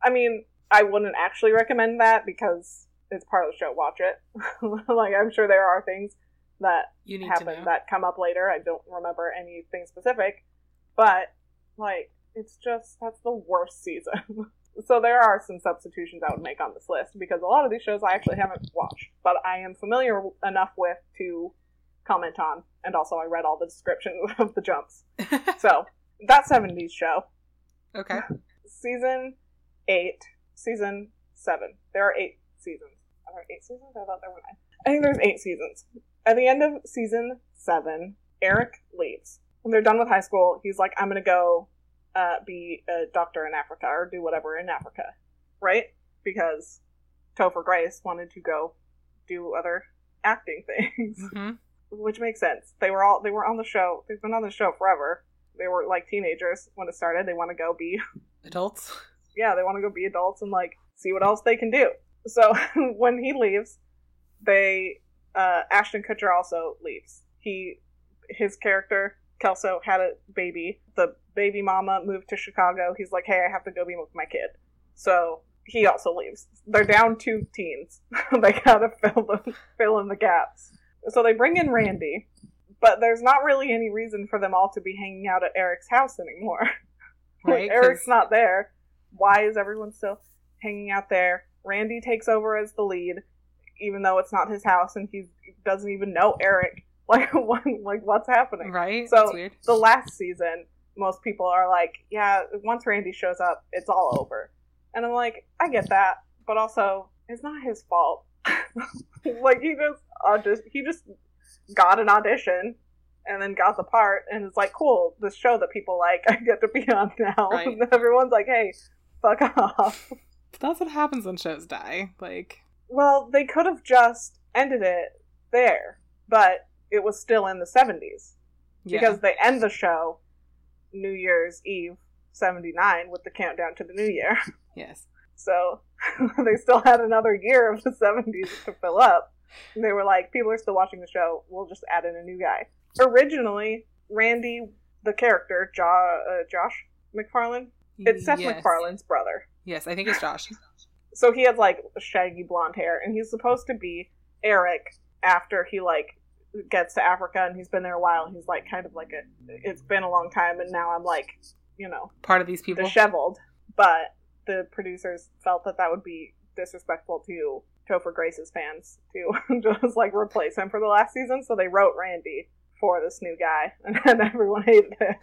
I mean, I wouldn't actually recommend that because it's part of the show. Watch it. like I'm sure there are things that You need happen that come up later. I don't remember anything specific, but like it's just that's the worst season. so there are some substitutions I would make on this list because a lot of these shows I actually haven't watched, but I am familiar enough with to comment on, and also I read all the descriptions of the jumps. So that '70s show, okay. season eight, season seven. There are eight seasons. There eight seasons? I thought there were nine. I think there's eight seasons. At the end of season seven, Eric leaves. When they're done with high school, he's like, I'm going to go uh, be a doctor in Africa or do whatever in Africa. Right? Because Topher Grace wanted to go do other acting things, hmm which makes sense. They were all they were on the show. They've been on the show forever. They were like teenagers when it started. They want to go be Adults. yeah, they want to go be adults and like see what else they can do. So when he leaves, they uh, Ashton Kutcher also leaves. He his character Kelso had a baby. The baby mama moved to Chicago. He's like, hey, I have to go be with my kid. So he also leaves. They're down two teens. they gotta fill the fill in the gaps. So they bring in Randy, but there's not really any reason for them all to be hanging out at Eric's house anymore. Right, Eric's not there. Why is everyone still hanging out there? Randy takes over as the lead, even though it's not his house, and he doesn't even know Eric. Like, what, like what's happening? Right? So-. The last season, most people are like, "Yeah, once Randy shows up, it's all over," and I'm like, I get that, but also, it's not his fault. like he just audis- he just got an audition and then got the part and it's like cool this show that people like i get to be on now Right. and everyone's like hey fuck off that's what happens when shows die. Like, well they could have just ended it there but it was still in the 70s yeah. because they end the show new year's eve 79 with the countdown to the new year. Yes. So they still had another year of the 70s to fill up. And they were like, people are still watching the show. We'll just add in a new guy. Originally, Randy, the character, jo- uh, Josh McFarlane, it's Seth yes. MacFarlane's brother. Yes, I think it's Josh. So he has like shaggy blonde hair, and he's supposed to be Eric after he like gets to Africa and he's been there a while. And he's like kind of like a. It's been a long time, and now I'm like, you know, Part of these people. disheveled. But the producers felt that that would be disrespectful to Topher Grace's fans to just like replace him for the last season. So they wrote Randy for this new guy, and then everyone hated him.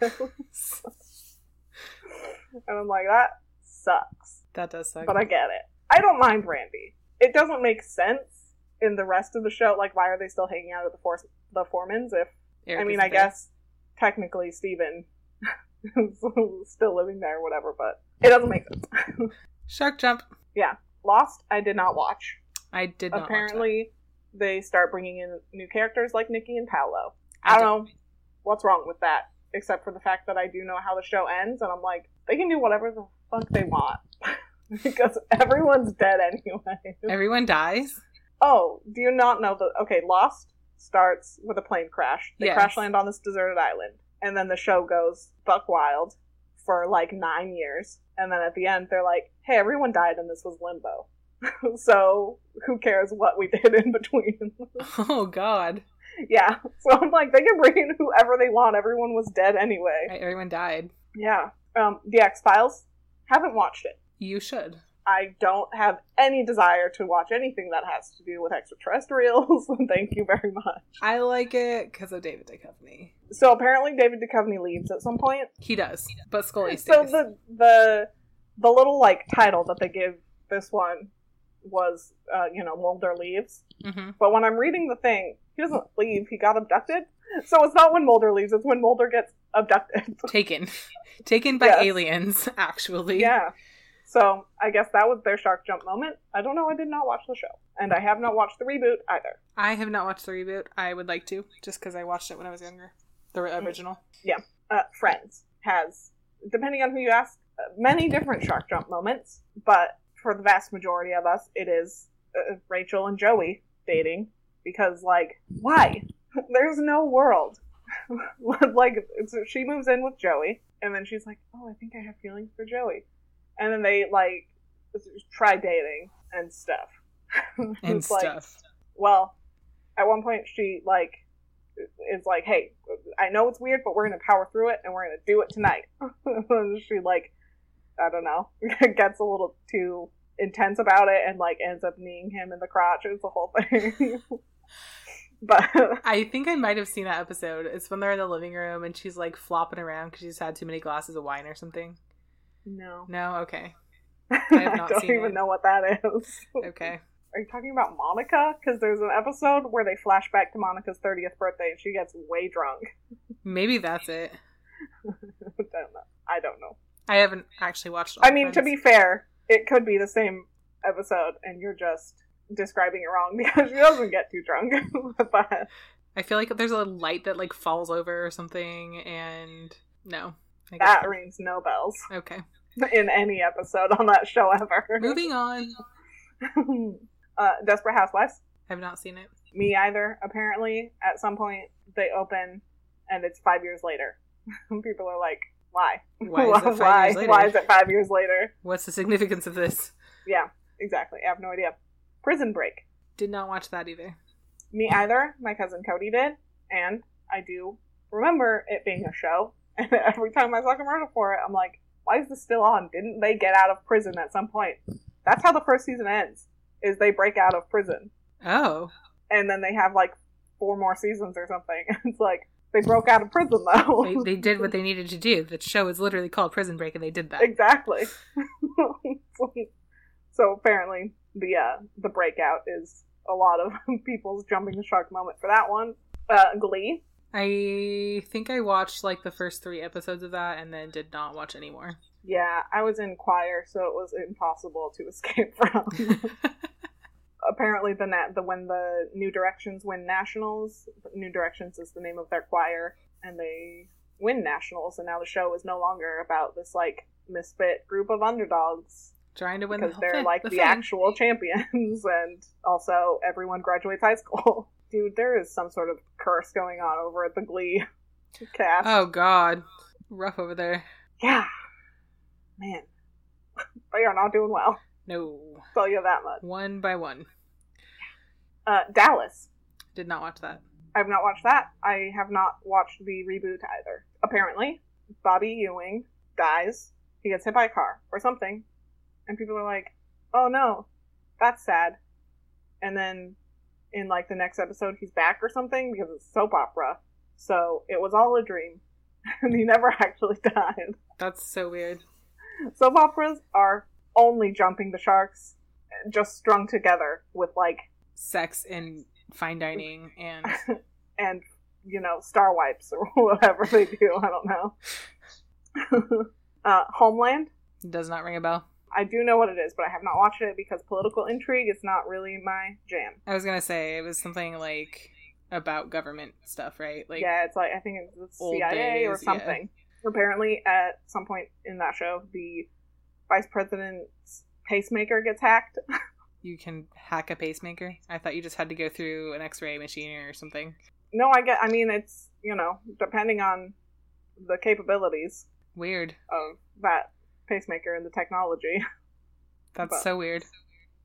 and I'm like, that sucks. That does suck. But I get it. I don't mind Randy. It doesn't make sense in the rest of the show. Like, why are they still hanging out at the for- the Foremans? If Eric I mean, I there. guess technically Steven is still living there, or whatever. But it doesn't make sense. Shark Jump. Yeah. Lost, I did not watch. I did not. Apparently, they start bringing in new characters like Nikki and Paolo. I I don't know what's wrong with that, except for the fact that I do know how the show ends, and I'm like, they can do whatever the fuck they want because everyone's dead anyway. Everyone dies. Oh, do you not know that? Okay, Lost starts with a plane crash. They Yes. crash land on this deserted island, and then the show goes buck wild for like nine years, and then at the end they're like, "Hey, everyone died, and this was limbo." so who cares what we did in between? Oh God. yeah. So I'm like, they can bring in whoever they want. Everyone was dead anyway. Right, Everyone died. Yeah. Um, the X Files. Haven't watched it. You should. I don't have any desire to watch anything that has to do with extraterrestrials. Thank you very much. I like it because of David Duchovny. So apparently David Duchovny leaves at some point. He does, but Scully stays. So the the the little like title that they give this one was uh, you know Mulder leaves. hmm But when I'm reading the thing, he doesn't leave. He got abducted. So it's not when Mulder leaves. It's when Mulder gets abducted. Taken, taken by Yes. aliens. Actually, yeah. So I guess that was their shark jump moment. I don't know. I did not watch the show, and I have not watched the reboot either. I have not watched the reboot. I would like to, just because I watched it when I was younger. The original. Yeah, uh, Friends has, depending on who you ask, uh, many different shark jump moments, but for the vast majority of us, it is uh, Rachel and Joey dating because, like, why? There's no world. like, it's, she moves in with Joey, and then she's like, "Oh, I think I have feelings for Joey," and then they like try dating and stuff. And It's like, stuff. well, at one point she like is like, "Hey, I know it's weird, but we're gonna power through it, and we're gonna do it tonight." And she like, I don't know, gets a little too intense about it, and like ends up kneeing him in the crotch. It's the whole thing. but I think I might have seen that episode. It's when they're in the living room and she's like flopping around because she's had too many glasses of wine or something. No, No, okay, I, have not don't even it. know what that is. okay. Are you talking about Monica? Because there's an episode where they flash back to Monica's 30th birthday, and she gets way drunk. Maybe that's it. I don't know. I don't know. I haven't actually watched. All I mean, to be fair, it could be the same episode, and you're just describing it wrong because she doesn't get too drunk. but I feel like there's a light that like falls over or something, and no. I guess that rings no bells. Okay. in any episode on that show ever. Moving on. uh, Desperate Housewives. I've not seen it. Me either. Apparently, at some point they open, and it's five years later. People are like, "Why? Why is it Why? Why is it five years later?" What's the significance of this? Yeah, exactly. I have no idea. Prison Break. Did not watch that either. Me either. My cousin Cody did, and I do remember it being a show. And every time I saw a commercial for it, I'm like, "Why is this still on? Didn't they get out of prison at some point?" That's how the first season ends. Is they break out of prison, Oh, and then they have like four more seasons or something. It's like they broke out of prison though. they, they did what they needed to do. The show is literally called Prison Break, and they did that. exactly. so apparently, the uh, the breakout is a lot of people's jumping the shark moment for that one. Uh, Glee. I think I watched like the first three episodes of that, and then did not watch anymore. Yeah, I was in choir, so it was impossible to escape from. Apparently, the na- the when the New Directions win nationals, New Directions is the name of their choir, and they win nationals, and now the show is no longer about this like misfit group of underdogs Trying to win because the they're thing- like the, thing. actual champions, and also everyone graduates high school. Dude, there is some sort of curse going on over at the Glee cast. Oh God, rough over there. Yeah, man, they are not doing well. No, Tell you that much. one by one. Uh, Dallas. Did not watch that. I have not watched that. I have not watched the reboot either. Apparently, Bobby Ewing dies. He gets hit by a car or something, and people are like, "Oh no, that's sad." And then in like the next episode, he's back or something because it's soap opera. So it was all a dream, and he never actually died. That's so weird. Soap operas are only jumping the sharks, just strung together with like Sex and fine dining and and you know star wipes or whatever they do. I don't know. uh, Homeland. does not ring a bell. I do know what it is, but I have not watched it because political intrigue is not really my jam. I was gonna say it was something like about government stuff, right? Like yeah, it's like I think it's the CIA or days, yeah. something. Apparently, at some point in that show, the vice president's pacemaker gets hacked. you can hack a pacemaker. I thought you just had to go through an X-ray machine or something. no, I get. I mean, it's you know depending on the capabilities Weird. of that pacemaker and the technology. That's But- so weird.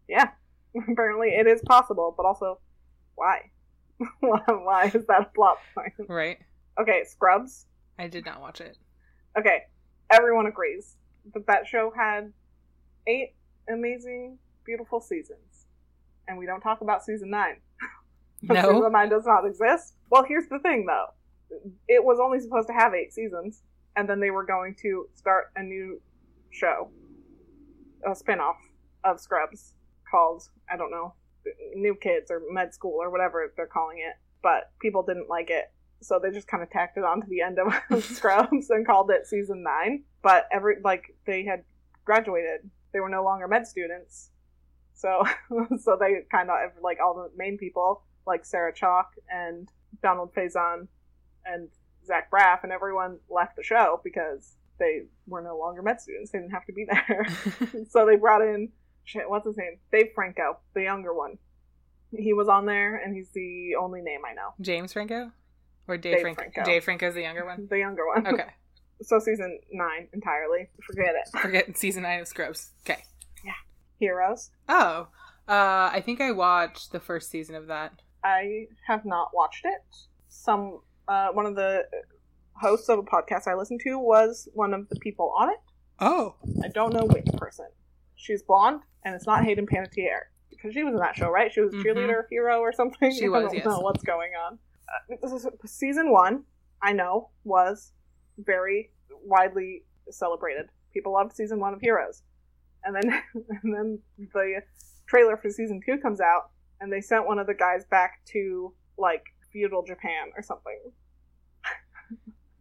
Yeah, apparently it is possible, but also, why? why is that a plot point? Right? Okay, Scrubs. I did not watch it. Okay, everyone agrees that that show had eight amazing, beautiful seasons, and we don't talk about season nine. No. season nine does not exist. Well, here's the thing, though. It was only supposed to have eight seasons, and then they were going to start a new show, a spin-off of Scrubs called I don't know, New Kids or Med School or whatever they're calling it. But people didn't like it, so they just kind of tacked it on to the end of Scrubs and called it season nine. But every like they had graduated, they were no longer med students, so so they kind of like all the main people like Sarah Chalk and Donald Faison and Zach Braff and everyone left the show because they were no longer med students. They didn't have to be there. so they brought in shit. What's his name? Dave Franco, the younger one. He was on there, and he's the only name I know. James Franco or Dave, Dave Franco? Franco. Dave Franco's the younger one. The younger one. Okay. So season nine entirely. Forget it. Forget season nine of Scrubs. Okay. Yeah. Heroes. Oh, uh, I think I watched the first season of that. I have not watched it. Some uh, one of the hosts of a podcast I listened to was one of the people on it. Oh, I don't know which person. She's blonde, and it's not Hayden Panettiere because she was in that show, right? She was a Mhm. cheerleader hero or something. She I was, don't yes. know what's going on. Uh, this is, season one, I know, was very widely celebrated. People loved season one of Heroes, and then and then the trailer for season two comes out, and they sent one of the guys back to like feudal Japan or something.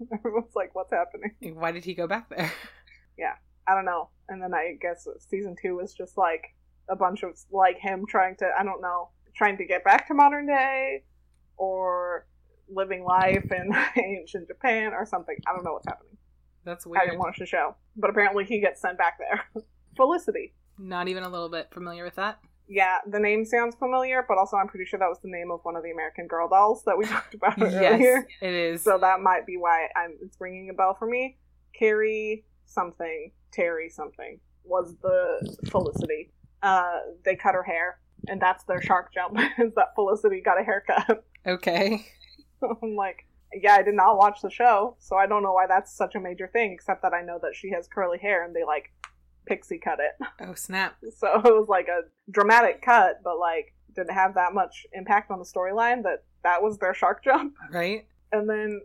Everyone's like, "What's happening?" why did he go back there? Yeah, I don't know. And then I guess season two was just like a bunch of like him trying to I don't know trying to get back to modern day or living life in ancient Japan or something. I don't know what's happening. That's weird. I didn't watch the show, but apparently he gets sent back there. Felicity. Not even a little bit familiar with that. Yeah, the name sounds familiar, but also I'm pretty sure that was the name of one of the American Girl dolls that we talked about yes, earlier. it is. So that might be why I'm, it's ringing a bell for me. Carrie something, Terry something was the Felicity. Uh, they cut her hair, and that's their shark jump. is that Felicity got a haircut? okay. I'm like, yeah, I did not watch the show, so I don't know why that's such a major thing. Except that I know that she has curly hair, and they like pixie cut it. Oh snap! So it was like a dramatic cut, but like didn't have that much impact on the storyline. That that was their shark jump, Right? and then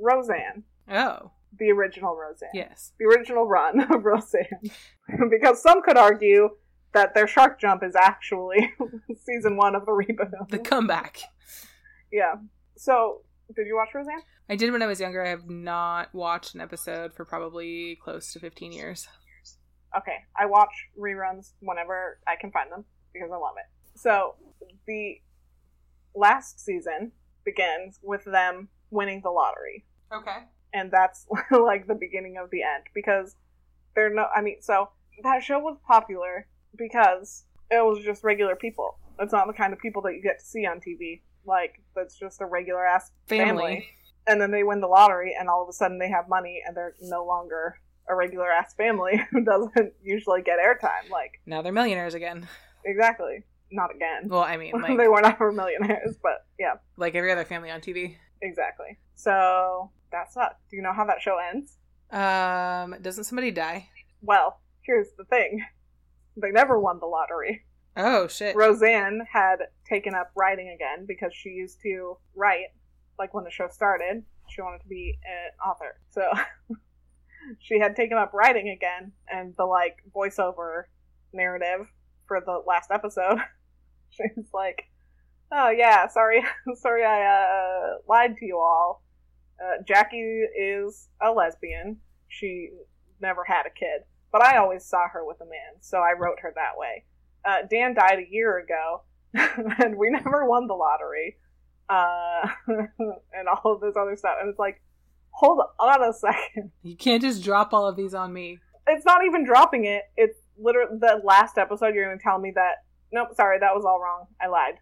Roseanne. Oh the original Roseanne. yes. The original run of Roseanne. because some could argue that their shark jump is actually season one of the reboot. The comeback. yeah. So, did you watch Roseanne? I did when I was younger. I have not watched an episode for probably close to 15 years. Okay. I watch reruns whenever I can find them because I love it. So, the last season begins with them winning the lottery. Okay. and that's like the beginning of the end because they're no. I mean, so that show was popular because it was just regular people. It's not the kind of people that you get to see on TV. Like that's just a regular ass family. Family. And then they win the lottery, and all of a sudden they have money, and they're no longer a regular ass family who doesn't usually get airtime. Like Now they're millionaires again. exactly, not again. Well, I mean, like they were never millionaires, but yeah, like every other family on TV. exactly. So that's that. Do you know how that show ends? Um, doesn't somebody die? Well, here's the thing: they never won the lottery. Oh shit! Roseanne had taken up writing again because she used to write, like when the show started. She wanted to be an author, so she had taken up writing again, and the like voiceover narrative for the last episode. She's like, "Oh yeah, sorry, sorry, I uh, lied to you all. Uh, Jackie is a lesbian. She never had a kid, but I always saw her with a man, so I wrote her that way." uh, Dan died a year ago, and we never won the lottery, uh, and all of this other stuff. And it's like, hold on a second. You can't just drop all of these on me. It's not even dropping it. It's literally the last episode. You're going to tell me that. Nope, sorry, that was all wrong. I lied.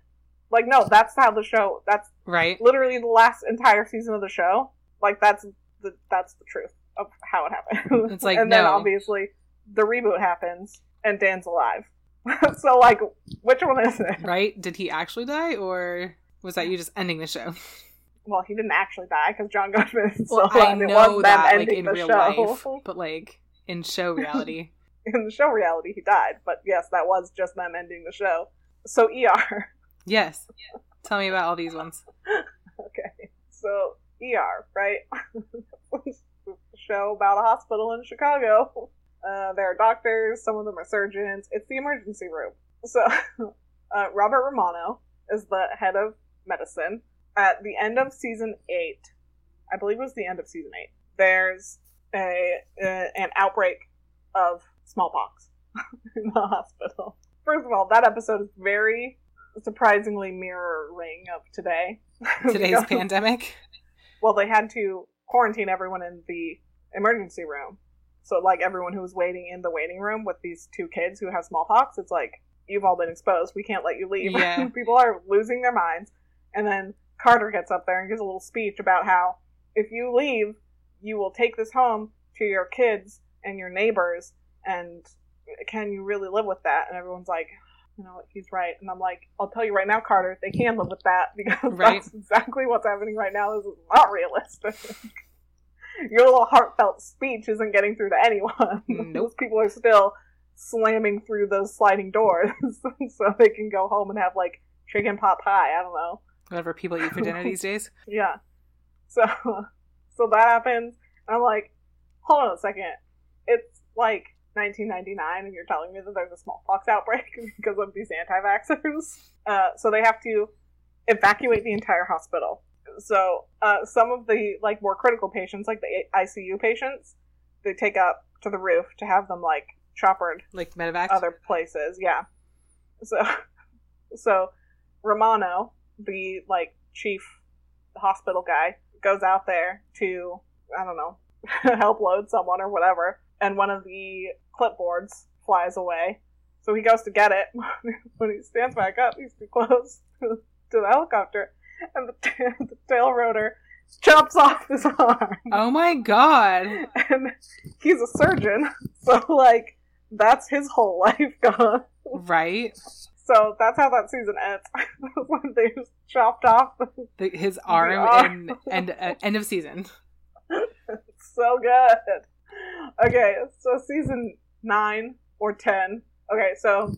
Like, no, that's how the show. That's Right? literally the last entire season of the show. Like, that's the that's the truth of how it happened. It's like, and then obviously the reboot happens, and Dan's alive. so, like, which one is it? Right? Did he actually die, or was that you just ending the show? Well, he didn't actually die because John Goodman is still Well, I alive. Know them that, like in real show. life, but like in show reality. In the show reality, he died, but yes, that was just them ending the show. So ER. yes. Tell me about all these ones. okay, so ER, right? show about a hospital in Chicago. Uh, there are doctors, some of them are surgeons. It's the emergency room. So, uh, Robert Romano is the head of medicine. At the end of season eight, I believe it was the end of season eight, there's a, an outbreak of smallpox in the hospital. First of all, that episode is very surprisingly mirroring of today. Today's pandemic. well, they had to quarantine everyone in the emergency room. So, like, everyone who was waiting in the waiting room with these two kids who have smallpox, it's like, you've all been exposed. We can't let you leave. Yeah. People are losing their minds. And then Carter gets up there and gives a little speech about how if you leave, you will take this home to your kids and your neighbors. And can you really live with that? And everyone's like, you know, he's right. And I'm like, I'll tell you right now, Carter, they can live with that because Right. that's exactly what's happening right now. This is not realistic. Your little heartfelt speech isn't getting through to anyone. Nope. Those people are still slamming through those sliding doors so they can go home and have like chicken pot pie. I don't know. Whatever people eat for dinner these days. Yeah. So so that happens. And I'm like, hold on a second. It's like 1999 and you're telling me that there's a smallpox outbreak because of these anti-vaxxers. Uh, so they have to evacuate the entire hospital. So uh, some of the like more critical patients, like the ICU patients, they take up to the roof to have them like choppered Like medevac. other places. Yeah. So, so Romano, the like chief hospital guy, goes out there to I don't know help load someone or whatever, and one of the clipboards flies away. So he goes to get it. when he stands back up, he's too close to the helicopter, and the, the tail rotor chops off his arm Oh my god. and he's a surgeon, so like that's his whole life gone. Right? So that's how that season ends. when they just chopped off. The, his arm arm. and and uh, end of season. So good. Okay, so season nine or ten. Okay, so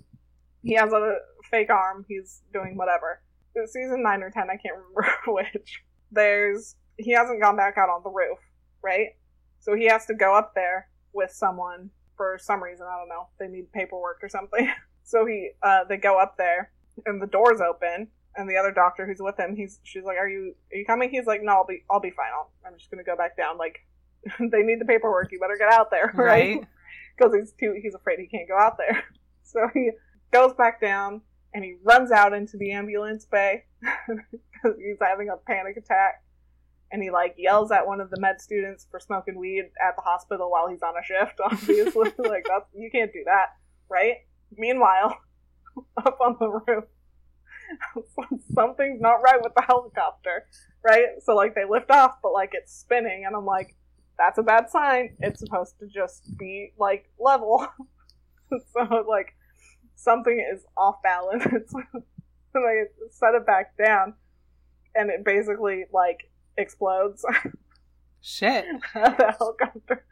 he has a fake arm. He's doing whatever. It's season nine or ten. I can't remember which. There's he hasn't gone back out on the roof, right? So he has to go up there with someone for some reason. I don't know. They need paperwork or something. So he, uh, they go up there, and the doors open, and the other doctor who's with him, he's, she's like, "Are you, are you coming?" He's like, "No, I'll be, I'll be fine. I'll, I'm just gonna go back down. Like, they need the paperwork. You better get out there, right?" Right? Because he's too, he's afraid he can't go out there. So he goes back down, and he runs out into the ambulance bay because he's having a panic attack. and he like yells at one of the med students for smoking weed at the hospital while he's on a shift. Obviously, like that's you can't do that, right? Meanwhile, up on the roof, something's not right with the helicopter, right? So like they lift off, but like it's spinning, and I'm like, that's a bad sign. It's supposed to just be like level. so like something is off balance. and they set it back down, and it basically like explodes. Shit. the helicopter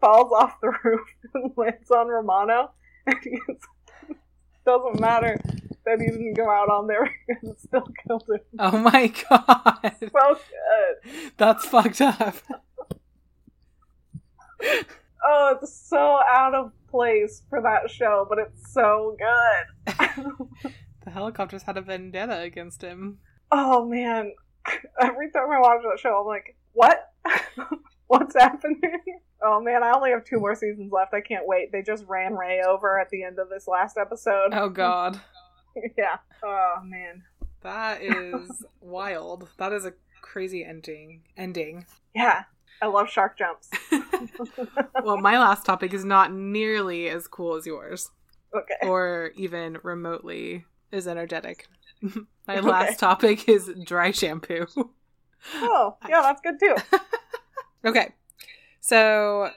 falls off the roof and lands on Romano, and he doesn't matter that he didn't go out on there because it still killed him. Oh my god. So good. That's fucked up. Oh, it's so out of place for that show, but it's so good. the helicopters had a vendetta against him. Oh man. Every time I watch that show, I'm like, what? What's happening? Oh man, I only have two more seasons left. I can't wait. They just ran Ray over at the end of this last episode. Oh god. yeah. Oh man. That is wild. That is a crazy ending. Ending. Yeah. I love shark jumps. well, my last topic is not nearly as cool as yours. Okay. Or even remotely as energetic. my Okay. last topic is dry shampoo. Oh, yeah, that's good too. Okay. So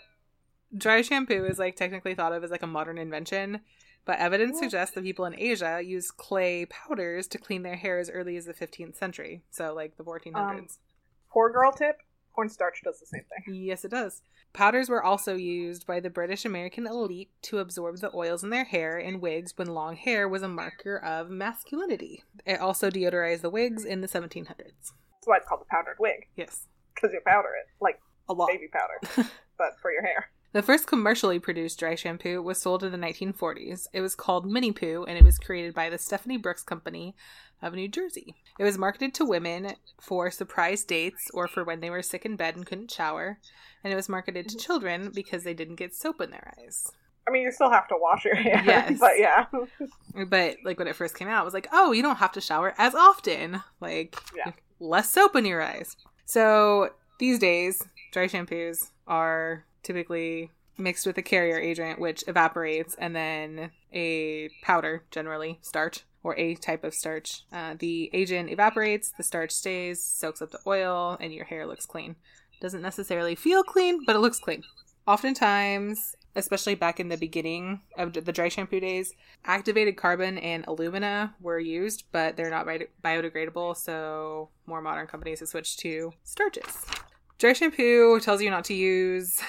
dry shampoo is like technically thought of as like a modern invention, but evidence suggests that people in Asia used clay powders to clean their hair as early as the 15th century. So like the 1400s. Um, Poor girl tip cornstarch does the same thing. Yes, it does. Powders were also used by the British American elite to absorb the oils in their hair and wigs when long hair was a marker of masculinity. It also deodorized the wigs in the 1700s. That's why it's called the powdered wig, Yes, because you powder it, like a lot. baby powder, but for your hair. The first commercially produced dry shampoo was sold in the 1940s. It was called Mini Poo and it was created by the Stephanie Brooks Company of New Jersey. It was marketed to women for surprise dates or for when they were sick in bed and couldn't shower. And it was marketed to children because they didn't get soap in their eyes. I mean, you still have to wash your hair, Yes. but yeah. But like when it first came out, it was like, oh, you don't have to shower as often. Like Yeah. less soap in your eyes. So these days, dry shampoos are typically mixed with a carrier agent, which evaporates, and then a powder, generally starch or a type of starch. Uh, the agent evaporates, the starch stays, soaks up the oil, and your hair looks clean. Doesn't necessarily feel clean, but it looks clean. Oftentimes, especially back in the beginning of the dry shampoo days, activated carbon and alumina were used, but they're not biodegradable, so more modern companies have switched to starches. Dry shampoo tells you not to use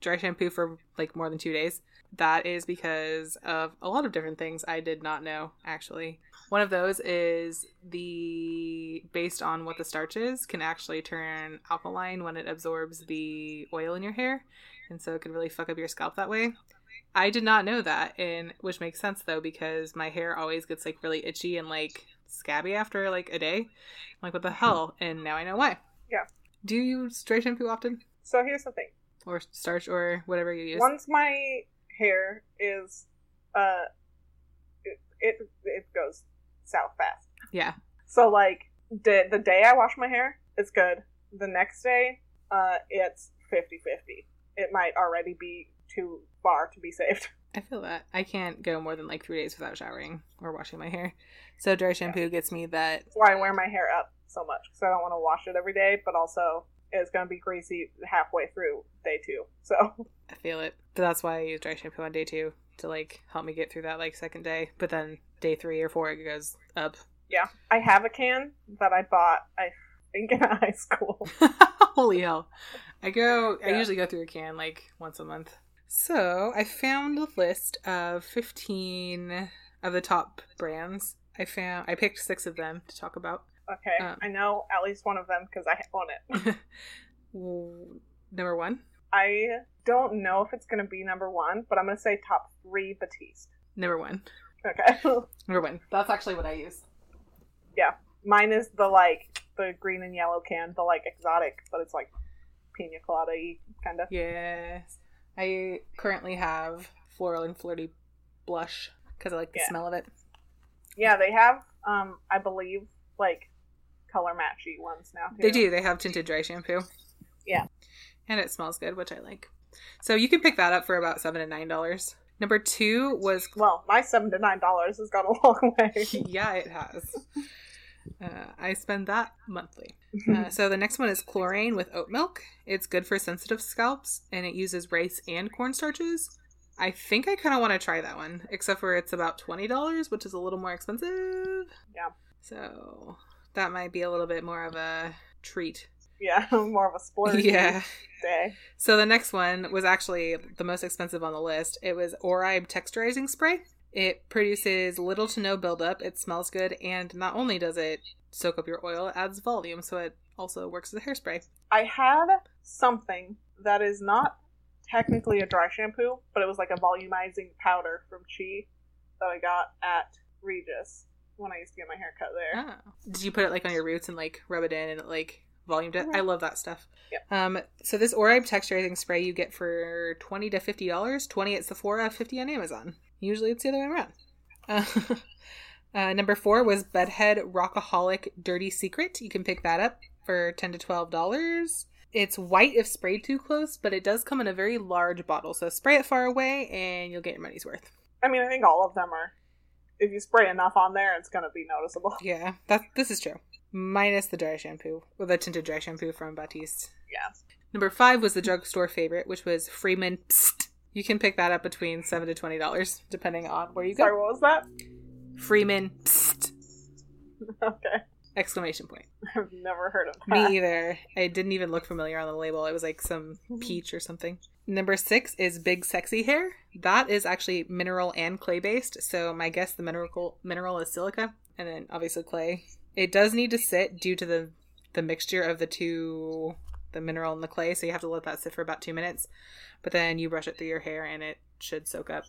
dry shampoo for like more than two days. That is because of a lot of different things I did not know, actually. One of those is the based on what the starch is can actually turn alkaline when it absorbs the oil in your hair, and so it can really fuck up your scalp that way. I did not know that, and which makes sense though because my hair always gets like really itchy and like scabby after like a day. I'm like, what the hell? And now I know why. Yeah. Do you use dry shampoo often, So here's the thing. or starch, or whatever you use? Once my hair is, uh, it, it, it goes south fast. Yeah. So like the the day I wash my hair, it's good. The next day, uh, it's 50-50. It might already be too far to be saved. I feel that I can't go more than like three days without showering or washing my hair. So dry shampoo gets me that. That's why I wear my hair up so much because I don't want to wash it every day, but also it's gonna be greasy halfway through day two. So I feel it. But that's why I use dry shampoo on day two to like help me get through that like second day. But then day three or four it goes up. yeah, I have a can that I bought. I think in high school. Holy hell. I go I usually go through a can like once a month. So I found a list of fifteen of the top brands. I found I picked six of them to talk about. Okay, Um. I know at least one of them because I own it. Number one. I don't know if it's gonna be number one, but I'm gonna say top three Batiste. Number one. Okay, Number one. That's actually what I use. Yeah. Mine is the like the green and yellow can, the like exotic, but it's like pina colada y kind of. Yes. I currently have floral and flirty blush because I like the Yeah. smell of it. Yeah, they have, um, I believe, like color matchy ones now. Too. They do. They have tinted dry shampoo. Yeah. And it smells good, which I like. So you can pick that up for about seven to nine dollars. Number two was Well, my seven to nine dollars has gone a long way. yeah, it has. Uh, I spend that monthly. Uh, so the next one is Klorane with oat milk. It's good for sensitive scalps, and it uses rice and cornstarches. I think I kind of want to try that one, except for it's about twenty dollars, which is a little more expensive. Yeah. So that might be a little bit more of a treat. yeah, more of a splurge Yeah. day. So the next one was actually the most expensive on the list. It was Oribe texturizing spray. It produces little to no buildup. It smells good, and not only does it soak up your oil, it adds volume, so it also works as a hairspray. I had something that is not technically a dry shampoo, but it was like a volumizing powder from Chi that I got at Regis when I used to get my hair cut there. Oh. Did you put it like on your roots and like rub it in and it like volumed it? I love that stuff. Um, so this Oribe texturizing spray you get for twenty to fifty dollars. Twenty at Sephora, fifty on Amazon. Usually it's the other way around. Uh, uh, number four was Bedhead Rockaholic Dirty Secret. You can pick that up for ten to twelve dollars. It's white if sprayed too close, but it does come in a very large bottle. So spray it far away and you'll get your money's worth. I mean, I think all of them are. If you spray enough on there, it's to be noticeable. Yeah, that this is true. Minus the dry shampoo, or the tinted dry shampoo from Batiste. Yeah. Number five was the drugstore favorite, which was Freeman Psst. You can pick that up between seven to twenty dollars, depending on where you go. Sorry, what was that? Freeman Psst! Okay. Exclamation point. I've never heard of that. Me either. I didn't even look familiar on the label. It was like some mm-hmm. peach or something. Number six is Big Sexy Hair. That is actually mineral and clay based. So my guess the mineral mineral is silica, and then obviously clay. It does need to sit due to the the mixture of the two, the mineral and the clay. So you have to let that sit for about two minutes. But then you brush it through your hair, and it should soak up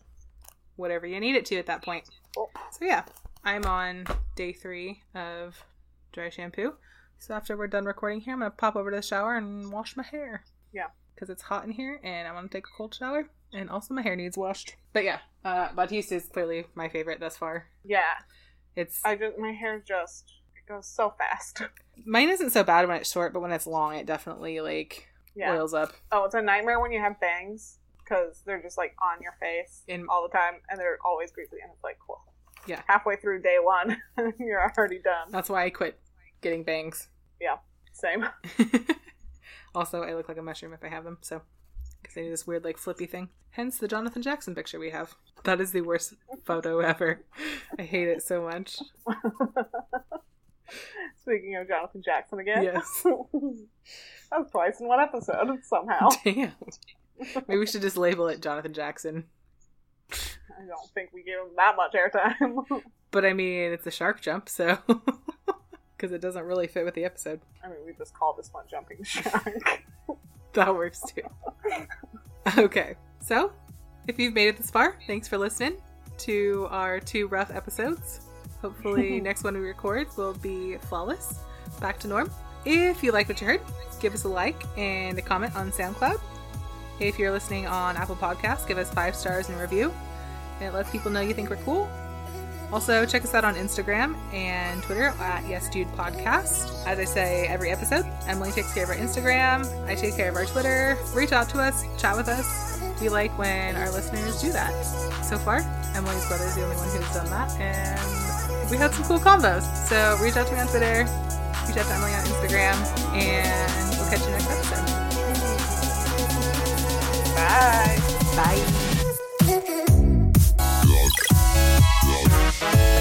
whatever you need it to at that point. So yeah, I'm on day three of dry shampoo. So after we're done recording here, I'm gonna pop over to the shower and wash my hair. Yeah. Because it's hot in here, and I want to take a cold shower, and also my hair needs washed. But yeah, uh, Batiste is clearly my favorite thus far. Yeah. It's I just, my hair just, it goes so fast. mine isn't so bad when it's short, but when it's long, it definitely like Yeah. oils up. Oh, it's a nightmare when you have bangs because they're just like on your face In- all the time and they're always greasy and it's like, cool. Yeah. Halfway through day one, you're already done. That's why I quit getting bangs. Yeah, same. also, I look like a mushroom if I have them, so because they do this weird like flippy thing. Hence the Jonathan Jackson picture we have. That is the worst photo ever. I hate it so much. Speaking of Jonathan Jackson again. Yes. that was twice in one episode somehow. Damn. Maybe we should just label it Jonathan Jackson. I don't think we gave him that much airtime. But I mean, it's a shark jump, so because it doesn't really fit with the episode. I mean, we just call this one Jumping Shark. That works too. Okay, so if you've made it this far, thanks for listening to our two rough episodes. Hopefully, next one we record will be flawless, back to norm. If you like what you heard, give us a like and a comment on SoundCloud. If you're listening on Apple Podcasts, give us five stars and a review. It lets people know you think we're cool. Also, check us out on Instagram and Twitter at Yes Dude Podcast. As I say every episode, Emily takes care of our Instagram, I take care of our Twitter. Reach out to us, chat with us. We like when our listeners do that. So far, Emily's brother is the only one who's done that, and we had some cool combos. So reach out to me on Twitter, reach out to Emily on Instagram, and we'll catch you next episode. Bye. Bye. Bye.